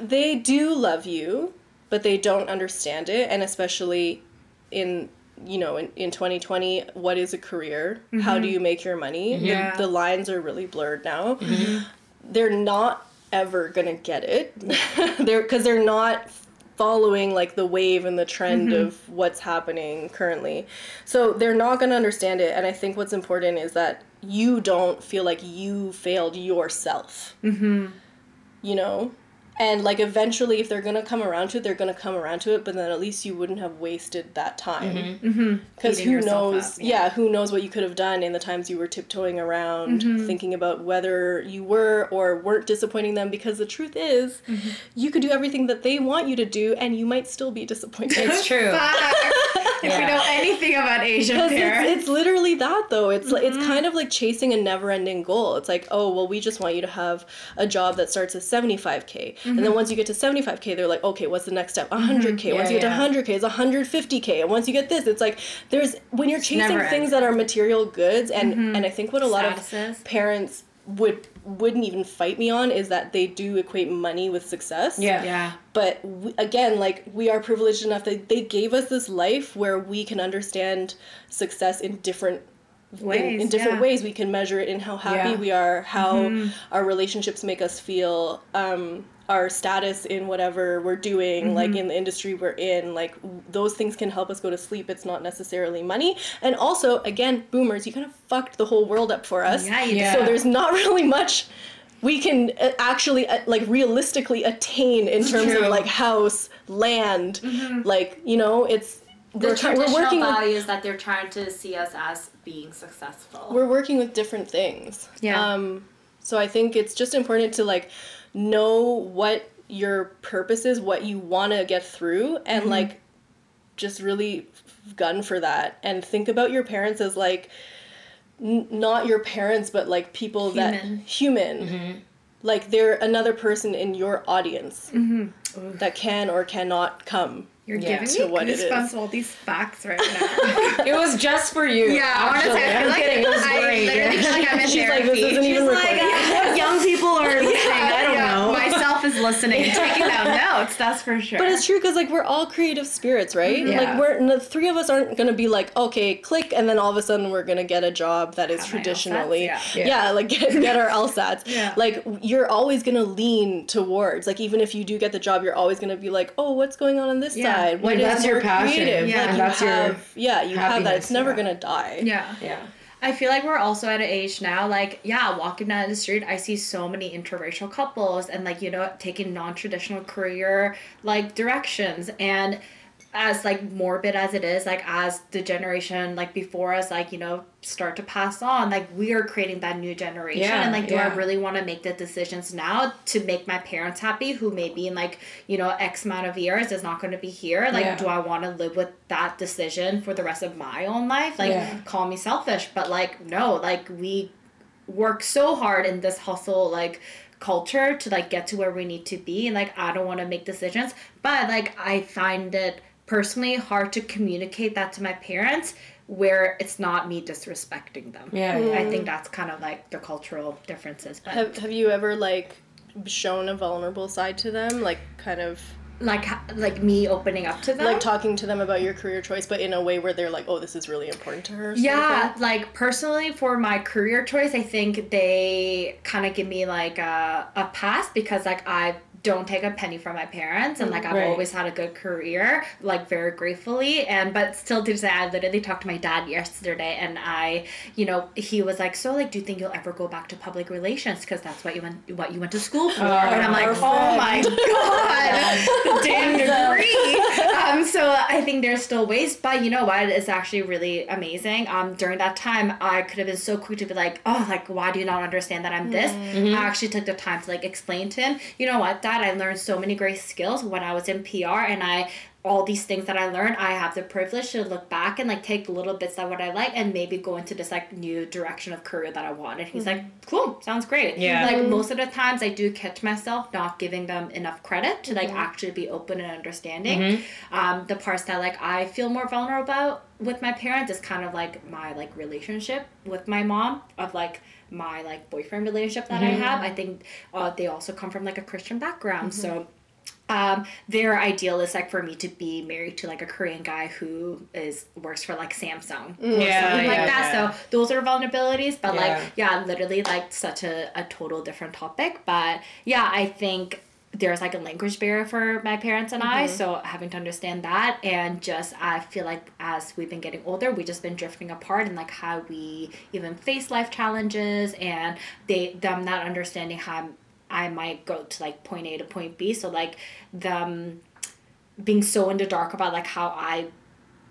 they do love you but they don't understand it and especially in you know in, in 2020 what is a career how do mm-hmm. you make your money Yeah. the, the lines are really blurred now they're not ever gonna get it. They're because they're not following like the wave and the trend mm-hmm. of what's happening currently. So they're not gonna understand it and i think what's important is that you don't feel like you failed yourself. Mm-hmm. You know and like eventually if they're gonna come around to it they're gonna come around to it but then at least you wouldn't have wasted that time because Beating who knows up, yeah. yeah. who knows what you could have done in the times you were tiptoeing around Mm-hmm. thinking about whether you were or weren't disappointing them because the truth is Mm-hmm. you could do everything that they want you to do and you might still be disappointed It's true. if we know anything about Asian parents. it's, it's literally that though. It's Mm-hmm. it's kind of like chasing a never-ending goal. It's like, oh well, we just want you to have a job that starts at 75k, and Mm-hmm. then once you get to 75k, they're like, okay, what's the next step? 100k. once you get yeah. to 100k, it's 150k, and once you get this, it's like there's when you're chasing things that are material goods, and and I think what a lot Statuses. of parents would wouldn't even fight me on is that they do equate money with success Yeah. yeah. but we, again like we are privileged enough that they gave us this life where we can understand success in different in- Ways, in, different yeah. ways we can measure it in how happy Yeah. we are how Mm-hmm. our relationships make us feel um, our status in whatever we're doing like Mm-hmm. in the industry we're in like those things can help us go to sleep it's not necessarily money and also again boomers you kind of fucked the whole world up for us Yeah, Yeah. so there's not really much we can uh, actually uh, like realistically attain in terms True. of like house land like you know it's Mm-hmm. the we're, try- we're traditional working with, values that they're trying to see us as being successful. we're working with different things Yeah. um so i think it's just important to like know what your purpose is what you want to get through and Mm-hmm. like just really gun for that and think about your parents as like n- not your parents but like people that Human. human like they're another person in your audience Mm-hmm. that can or cannot come You're Yeah. giving To me what goosebumps all these facts right now. It was just for you. yeah, actually. honestly, I feel I'm like kidding. It was I great. literally feel like I'm in She's like, this isn't even She's like, recorded. uh, young people are listening. I don't yeah, know. Myself is listening and taking down notes. That's for sure. But it's true because like we're all creative spirits, right? Mm-hmm. Yeah. Like we're the three of us aren't gonna be like okay, click, and then all of a sudden we're gonna get a job that is Have traditionally, yeah. yeah. like get, get our LSATs. Yeah. Like you're always gonna lean towards like even if you do get the job, you're always gonna be like, oh, what's going on on this Yeah. side? What Like, is that's your passion. creative? Yeah. Like you that's your have, yeah, you have that. It's never yeah. gonna die. yeah. yeah. I feel like we're also at an age now, like, yeah, walking down the street, I see so many interracial couples and, like, you know, taking non traditional career, like, directions. And as like morbid as it is like as the generation like before us like you know start to pass on like we are creating that new generation Yeah, and like do i really want to make the decisions now to make my parents happy who maybe in like you know x amount of years is not going to be here like Yeah. do i want to live with that decision for the rest of my own life like Yeah. call me selfish but like no like we work so hard in this hustle like culture to like get to where we need to be and like i don't want to make decisions but like i find it personally hard to communicate that to my parents where it's not me disrespecting them Yeah, yeah. i think that's kind of like the cultural differences but Have Have you ever like shown a vulnerable side to them, like kind of like like me opening up to them like talking to them about your career choice, but in a way where they're like, oh, this is really important to her. Yeah, thing? like personally for my career choice, I think they kind of give me like a, a pass because like I don't take a penny from my parents and like I've Right. always had a good career, like very gratefully. And but still to say I literally talked to my dad yesterday and I, you know, he was like, So like do you think you'll ever go back to public relations? Because that's what you went what you went to school for. and I'm like, Oh my god, damn degree. um, so I think there's still ways, but you know what? It's actually really amazing. Um, during that time, I could have been so quick to be like, oh, like why do you not understand that I'm this? Mm-hmm. I actually took the time to like explain to him. You know what, Dad? I learned so many great skills when I was in PR, and I all these things that I learned, I have the privilege to look back and like take little bits of what I like and maybe go into this like new direction of career that I want. And he's like, mm-hmm. cool, sounds great. Yeah. Like most of the times I do catch myself not giving them enough credit to like mm-hmm. actually be open and understanding. Mm-hmm. Um, the parts that like I feel more vulnerable about with my parents is kind of like my like relationship with my mom of like my like boyfriend relationship that I have. I think uh, they also come from like a Christian background. So um, their ideal is like for me to be married to like a Korean guy who is works for like Samsung or Yeah, something like yeah, that. yeah. So those are vulnerabilities, but Yeah. like yeah, literally like such a, a total different topic. But yeah, I think there's like a language barrier for my parents and I, mm-hmm. so having to understand that and just I feel like as we've been getting older, we've just been drifting apart and like how we even face life challenges and they them not understanding how I might go to like point A to point B. So like them being so in the dark about like how I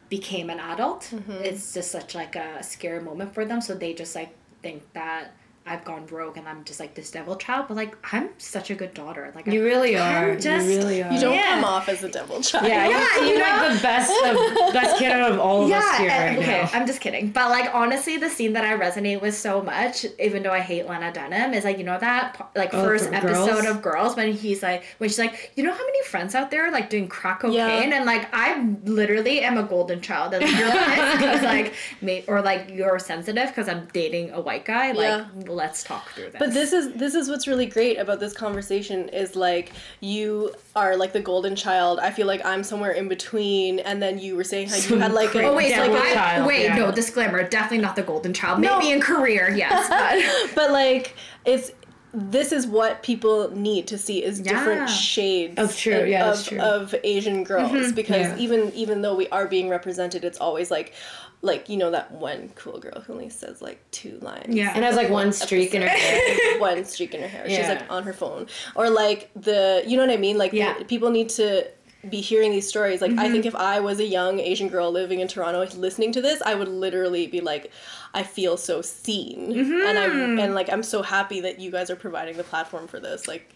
became an adult. Mm-hmm. It's just such like a scary moment for them. So they just like think that I've gone broke and I'm just like this devil child. But like I'm such a good daughter. Like You I, really are. I'm just- you really are. You don't Yeah. come off as a devil child. yeah, Yeah, you you know? like the best, of, best kid out of all of us here and- right okay, now. I'm just kidding. But like honestly, the scene that I resonate with so much, even though I hate Lana Dunham, is like you know that like Oh, first episode Girls? of Girls when he's like when she's like, you know how many friends out there like doing crack cocaine, Yeah. and like I literally am a golden child, and you're pissed because like me or like you're sensitive because I'm dating a white guy. Like Yeah. Let's talk through this. But this is this is what's really great about this conversation is like you are like the golden child. I feel like I'm somewhere in between, and then you were saying how you Some had like a, Oh wait, like I, child, wait, yeah. no disclaimer, definitely not the golden child. No. Maybe in career, yes, but but like it's this is what people need to see is Yeah. different shades Of true, yeah, of, true. of Asian girls mm-hmm. because Yeah. even even though we are being represented, it's always like like you know that one cool girl who only says like two lines. Yeah. and has like one streak in her hair. one streak in her hair. She's like on her phone. Or like the you know what I mean? Like the- people need to be hearing these stories. Like I mm-hmm. think if I was a young Asian girl living in Toronto listening to this, I would literally be like, I feel so seen. Mm-hmm. And I'm and like I'm so happy that you guys are providing the platform for this. Like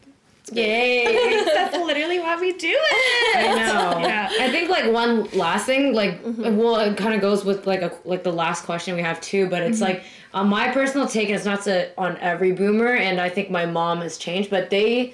Yay! that's literally why we do it. I know. Yeah. I think like one last thing, like well, it kind of goes with like a like the last question we have too, but it's mm-hmm. like on my personal take, and it's not to on every boomer, and I think my mom has changed, but they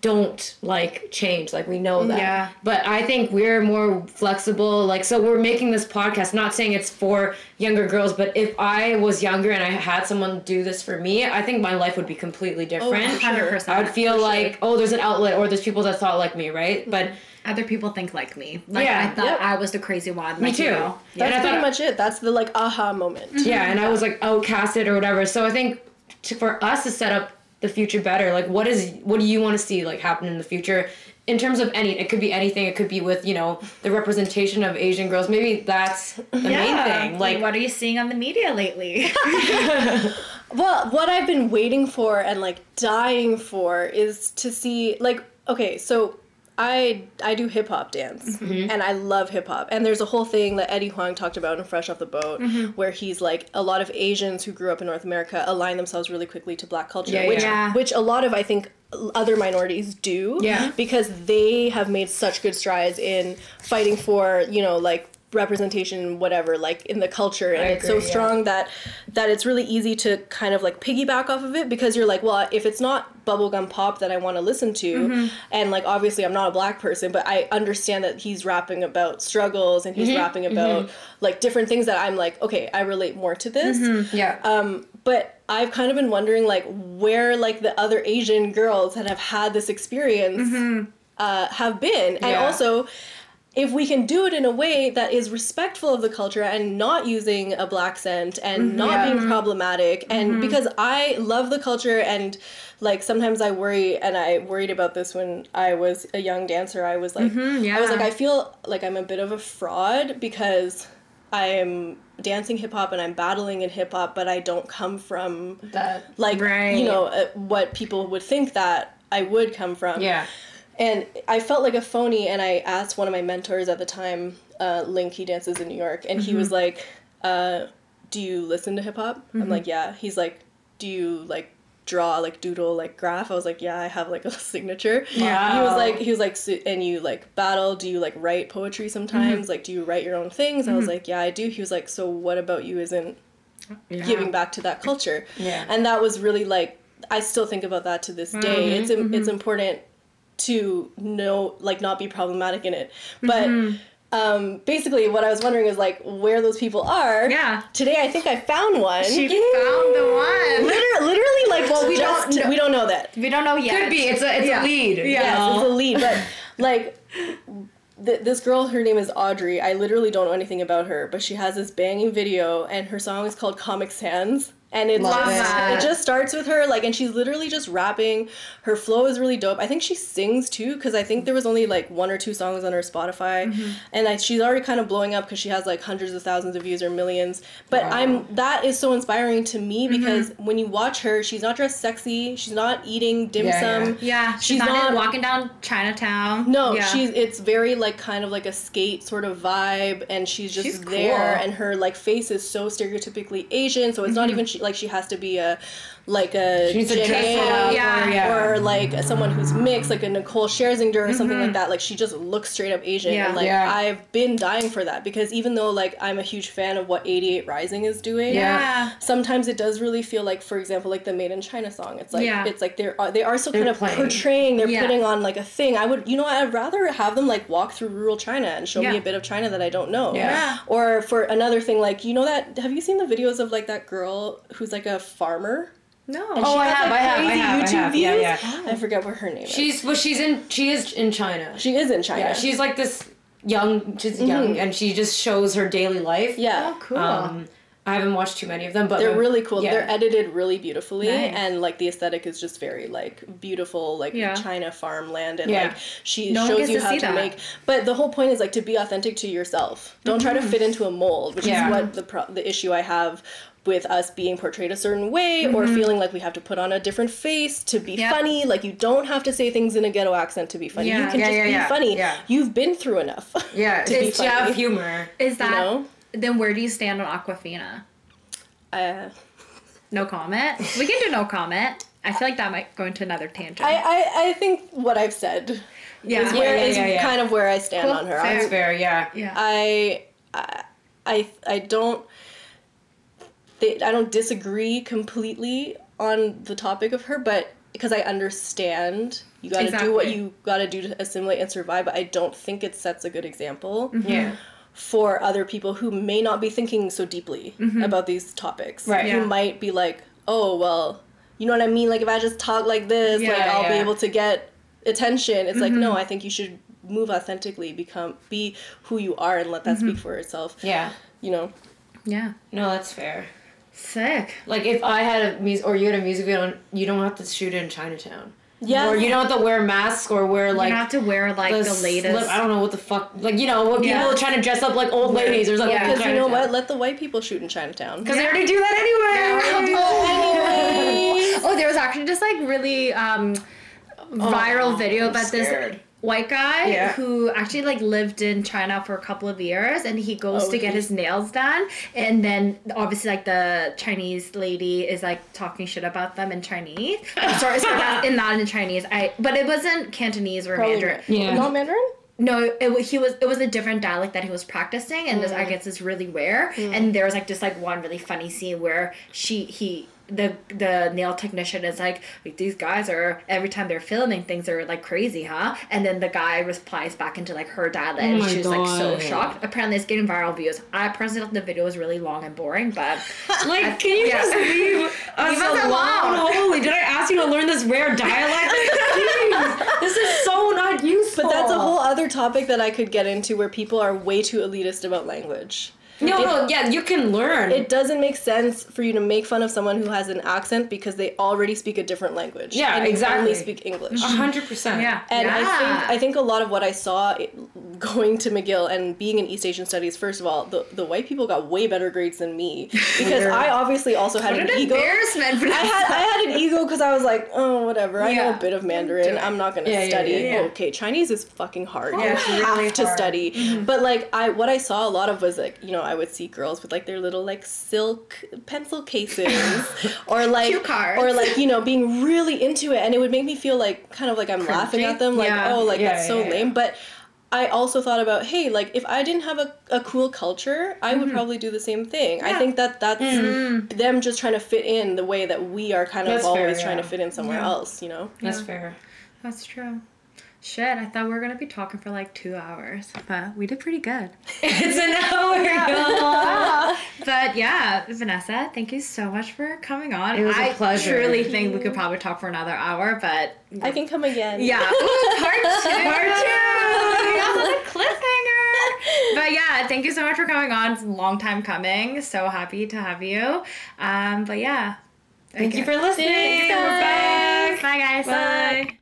don't like change like we know that Yeah. but i think we're more flexible like so we're making this podcast not saying it's for younger girls but if i was younger and i had someone do this for me i think my life would be completely oh, different for sure. 100%. i would feel For like sure. oh there's an outlet or there's people that thought like me right but mm-hmm. Other people think like me. Like Yeah. I thought Yep. I was the crazy one. Me like, you too. know. Yeah, that's I pretty thought- much it. That's the like aha moment. Mm-hmm. Yeah, and I was like outcasted or whatever. So I think to, for us to set up the future better, like what is what do you want to see like happen in the future in terms of any? It could be anything. It could be with you know the representation of Asian girls. Maybe that's the main thing. Like what are you seeing on the media lately? Well, what I've been waiting for and like dying for is to see like okay, so I I do hip hop dance mm-hmm. and I love hip hop. And there's a whole thing that Eddie Huang talked about in Fresh Off the Boat mm-hmm. where he's like a lot of Asians who grew up in North America align themselves really quickly to black culture, Yeah, which yeah. which a lot of I think other minorities do Yeah. because they have made such good strides in fighting for, you know, like representation whatever like in the culture and I it's so yeah. strong that that it's really easy to kind of like piggyback off of it because you're like well if it's not bubblegum pop that I want to listen to Mm-hmm. and like obviously I'm not a black person but I understand that he's rapping about struggles and Mm-hmm. he's rapping about like different things that I'm like okay I relate more to this Yeah. um, but I've kind of been wondering like where like the other Asian girls that have had this experience uh, have been, and also if we can do it in a way that is respectful of the culture and not using a blaccent and mm-hmm. not Yeah. being problematic and mm-hmm. because I love the culture and like sometimes I worry and I worried about this when I was a young dancer I was like mm-hmm. I was like I feel like I'm a bit of a fraud because I'm dancing hip hop and I'm battling in hip hop but I don't come from that. like Right. you know uh, what people would think that I would come from Yeah. And I felt like a phony. And I asked one of my mentors at the time, uh, Link, he dances in New York, and he was mm-hmm. like, uh, "Do you listen to hip hop?" I'm mm-hmm. like, "Yeah." He's like, "Do you like draw like doodle like graph?" I was like, "Yeah, I have like a signature." Wow. He was like, he was like, so, "And you like battle? Do you like write poetry sometimes? Mm-hmm. Like, do you write your own things?" I was like, "Yeah, I do." He was like, "So what about you isn't giving back to that culture?" Yeah. and that was really like I still think about that to this day. It's im- it's important to know like not be problematic in it, but. Um, basically, what I was wondering is like where those people are. Yeah. Today, I think I found one. She found the one. literally, literally, like well, we we don't don't know- we don't know that. We don't know yet. Could be. It's a it's Yeah. a lead. Yeah. Yes, it's a lead, but like th- this girl, her name is Audrey. I literally don't know anything about her, but she has this banging video, and her song is called Comic Sans. And it's Love just, it just starts with her like, and she's literally just rapping. Her flow is really dope. I think she sings too, because I think there was only like one or two songs on her Spotify, mm-hmm. and I, she's already kind of blowing up because she has like hundreds of thousands of views or millions. But Wow. I'm that is so inspiring to me mm-hmm. because when you watch her, she's not dressed sexy. She's not eating dim Yeah, yeah. sum. Yeah, she's, She's not, not- walking down Chinatown. No, yeah. she's it's very like kind of like a skate sort of vibe, and she's just She's there, cool. and her like face is so stereotypically Asian, so it's not mm-hmm. even she, like she has to be a like a She needs to dress Yeah. Or, yeah. or like someone who's mixed, like a Nicole Scherzinger or something like that. Like she just looks straight up Asian, Yeah. and like Yeah. I've been dying for that because even though like I'm a huge fan of what 88 Rising is doing, yeah. sometimes it does really feel like for example like the made in china song it's like Yeah. it's like they're uh, they are still They're kind of playing. portraying they're Yeah. putting on like a thing i would you know i'd rather have them like walk through rural china and show Yeah. me a bit of china that i don't know Yeah. Yeah. or for another thing like you know that have you seen the videos of like that girl who's like a farmer No. And Oh, she I has, have, like, I have, I crazy have, I YouTube have. Yeah, views. yeah. i forget what her name is She's well, she's in she is in China. she is in china yeah, she's like this young. She's young, and she just shows her daily life. yeah Oh, cool. Um, I haven't watched too many of them, but they're um, really cool. yeah. They're edited really beautifully, Nice. and like the aesthetic is just very like beautiful, like Yeah. China farmland, and Yeah. like she No shows you to how to that. make. But the whole point is like to be authentic to yourself. Don't try to fit into a mold, which Yeah. is what the pro- the issue I have with us being portrayed a certain way or feeling like we have to put on a different face to be funny like you don't have to say things in a ghetto accent to be funny you can Yeah, just yeah, be yeah, funny yeah. you've been through enough yeah, to be it's have funny. humor. Is that know? then? Where do you stand on Awkwafina? uh, No comment. We can do no comment. I feel like that might go into another tangent. I, I i think what i've said yeah. is where yeah, is yeah, yeah. kind of where I stand Cool. on her. Fair. That's fair. Yeah. yeah. I, I, I, I don't, they, I don't disagree completely on the topic of her, but because I understand you got to do what you got to do to assimilate and survive, but I don't think it sets a good example mm-hmm. Yeah. for other people who may not be thinking so deeply mm-hmm. about these topics. Right. Who Yeah. might be like, oh well, you know what I mean? Like if I just talk like this, like I'll be able to get attention. It's like no, mm-hmm. I think you should move authentically, become be who you are, and let that speak for itself. Yeah. You know. yeah. No, that's fair. Sick. Like if I had a music or you had a music video, you don't have to shoot it in Chinatown. Yeah. Or you don't have to wear masks or wear like. you don't have to wear like the, slip- latest. I don't know what the fuck. Like you know, when people are trying to dress up like old ladies or something. Yeah. Because you know what? Let the white people shoot in Chinatown. Because they already do that anyway. oh, there was actually just like really um viral Oh, video I'm about scared. this white guy Yeah. who actually like lived in China for a couple of years and he goes Oh, to get he- his nails done and then obviously like the Chinese lady is like talking shit about them in Chinese. Oh, sorry, sorry, not, in not in Chinese. I but it wasn't Cantonese or Probably Mandarin. Ma- Yeah. Not Mandarin? No, it, wa- he was it was a different dialect that he was practicing, and this I mm. guess is really rare. Mm. And there was like just like one really funny scene where she he the the nail technician is like, like these guys are every time they're filming things are like crazy, huh? And then the guy replies back into like her dialect, oh and my she's like so shocked. Apparently, it's getting viral views. I personally thought the video was really long and boring, but Like, can you Yeah. just leave us, Leave alone? alone. Holy, did I ask you to learn this rare dialect? Jeez, this is so not useful. But that's a whole other topic that I could get into where people are way too elitist about language. No, no, yeah, you can learn. It doesn't make sense for you to make fun of someone who has an accent because they already speak a different language. Yeah, and you exactly. only speak English. A hundred percent. yeah, And I think I think a lot of what I saw going to McGill and being in East Asian studies, first of all, the, the white people got way better grades than me because I obviously also had what an an ego. embarrassment for I had I had an ego because I was like, oh whatever, I know a bit of Mandarin. I'm not gonna Yeah, yeah, study. yeah, yeah. Okay, Chinese is fucking hard. Yeah, you it's have really to hard. study. Mm-hmm. But like I what I saw a lot of was like, you know, I would see girls with like their little like silk pencil cases or like or like, you know, being really into it and it would make me feel like kind of like I'm laughing at them like, Yeah. oh like Yeah, that's so yeah, yeah. lame. But I also thought about, hey, like if I didn't have a, a cool culture, I would mm-hmm. probably do the same thing. I think that that's mm-hmm. them just trying to fit in the way that we are kind of That's fair, always trying yeah. to fit in somewhere Yeah. else, you know? That's Yeah. fair. That's true. Shit, I thought we were gonna be talking for like two hours, but we did pretty good. It's an hour, y'all. But yeah, Vanessa, thank you so much for coming on. It was a I pleasure. I truly think we could probably talk for another hour, but I can come again. yeah, Ooh, part two, Part two. Yeah, cliffhanger. But yeah, thank you so much for coming on. It's a long time coming. So happy to have you. Um, but yeah, Thank you for listening. Thanks, We're back. Bye guys. Bye.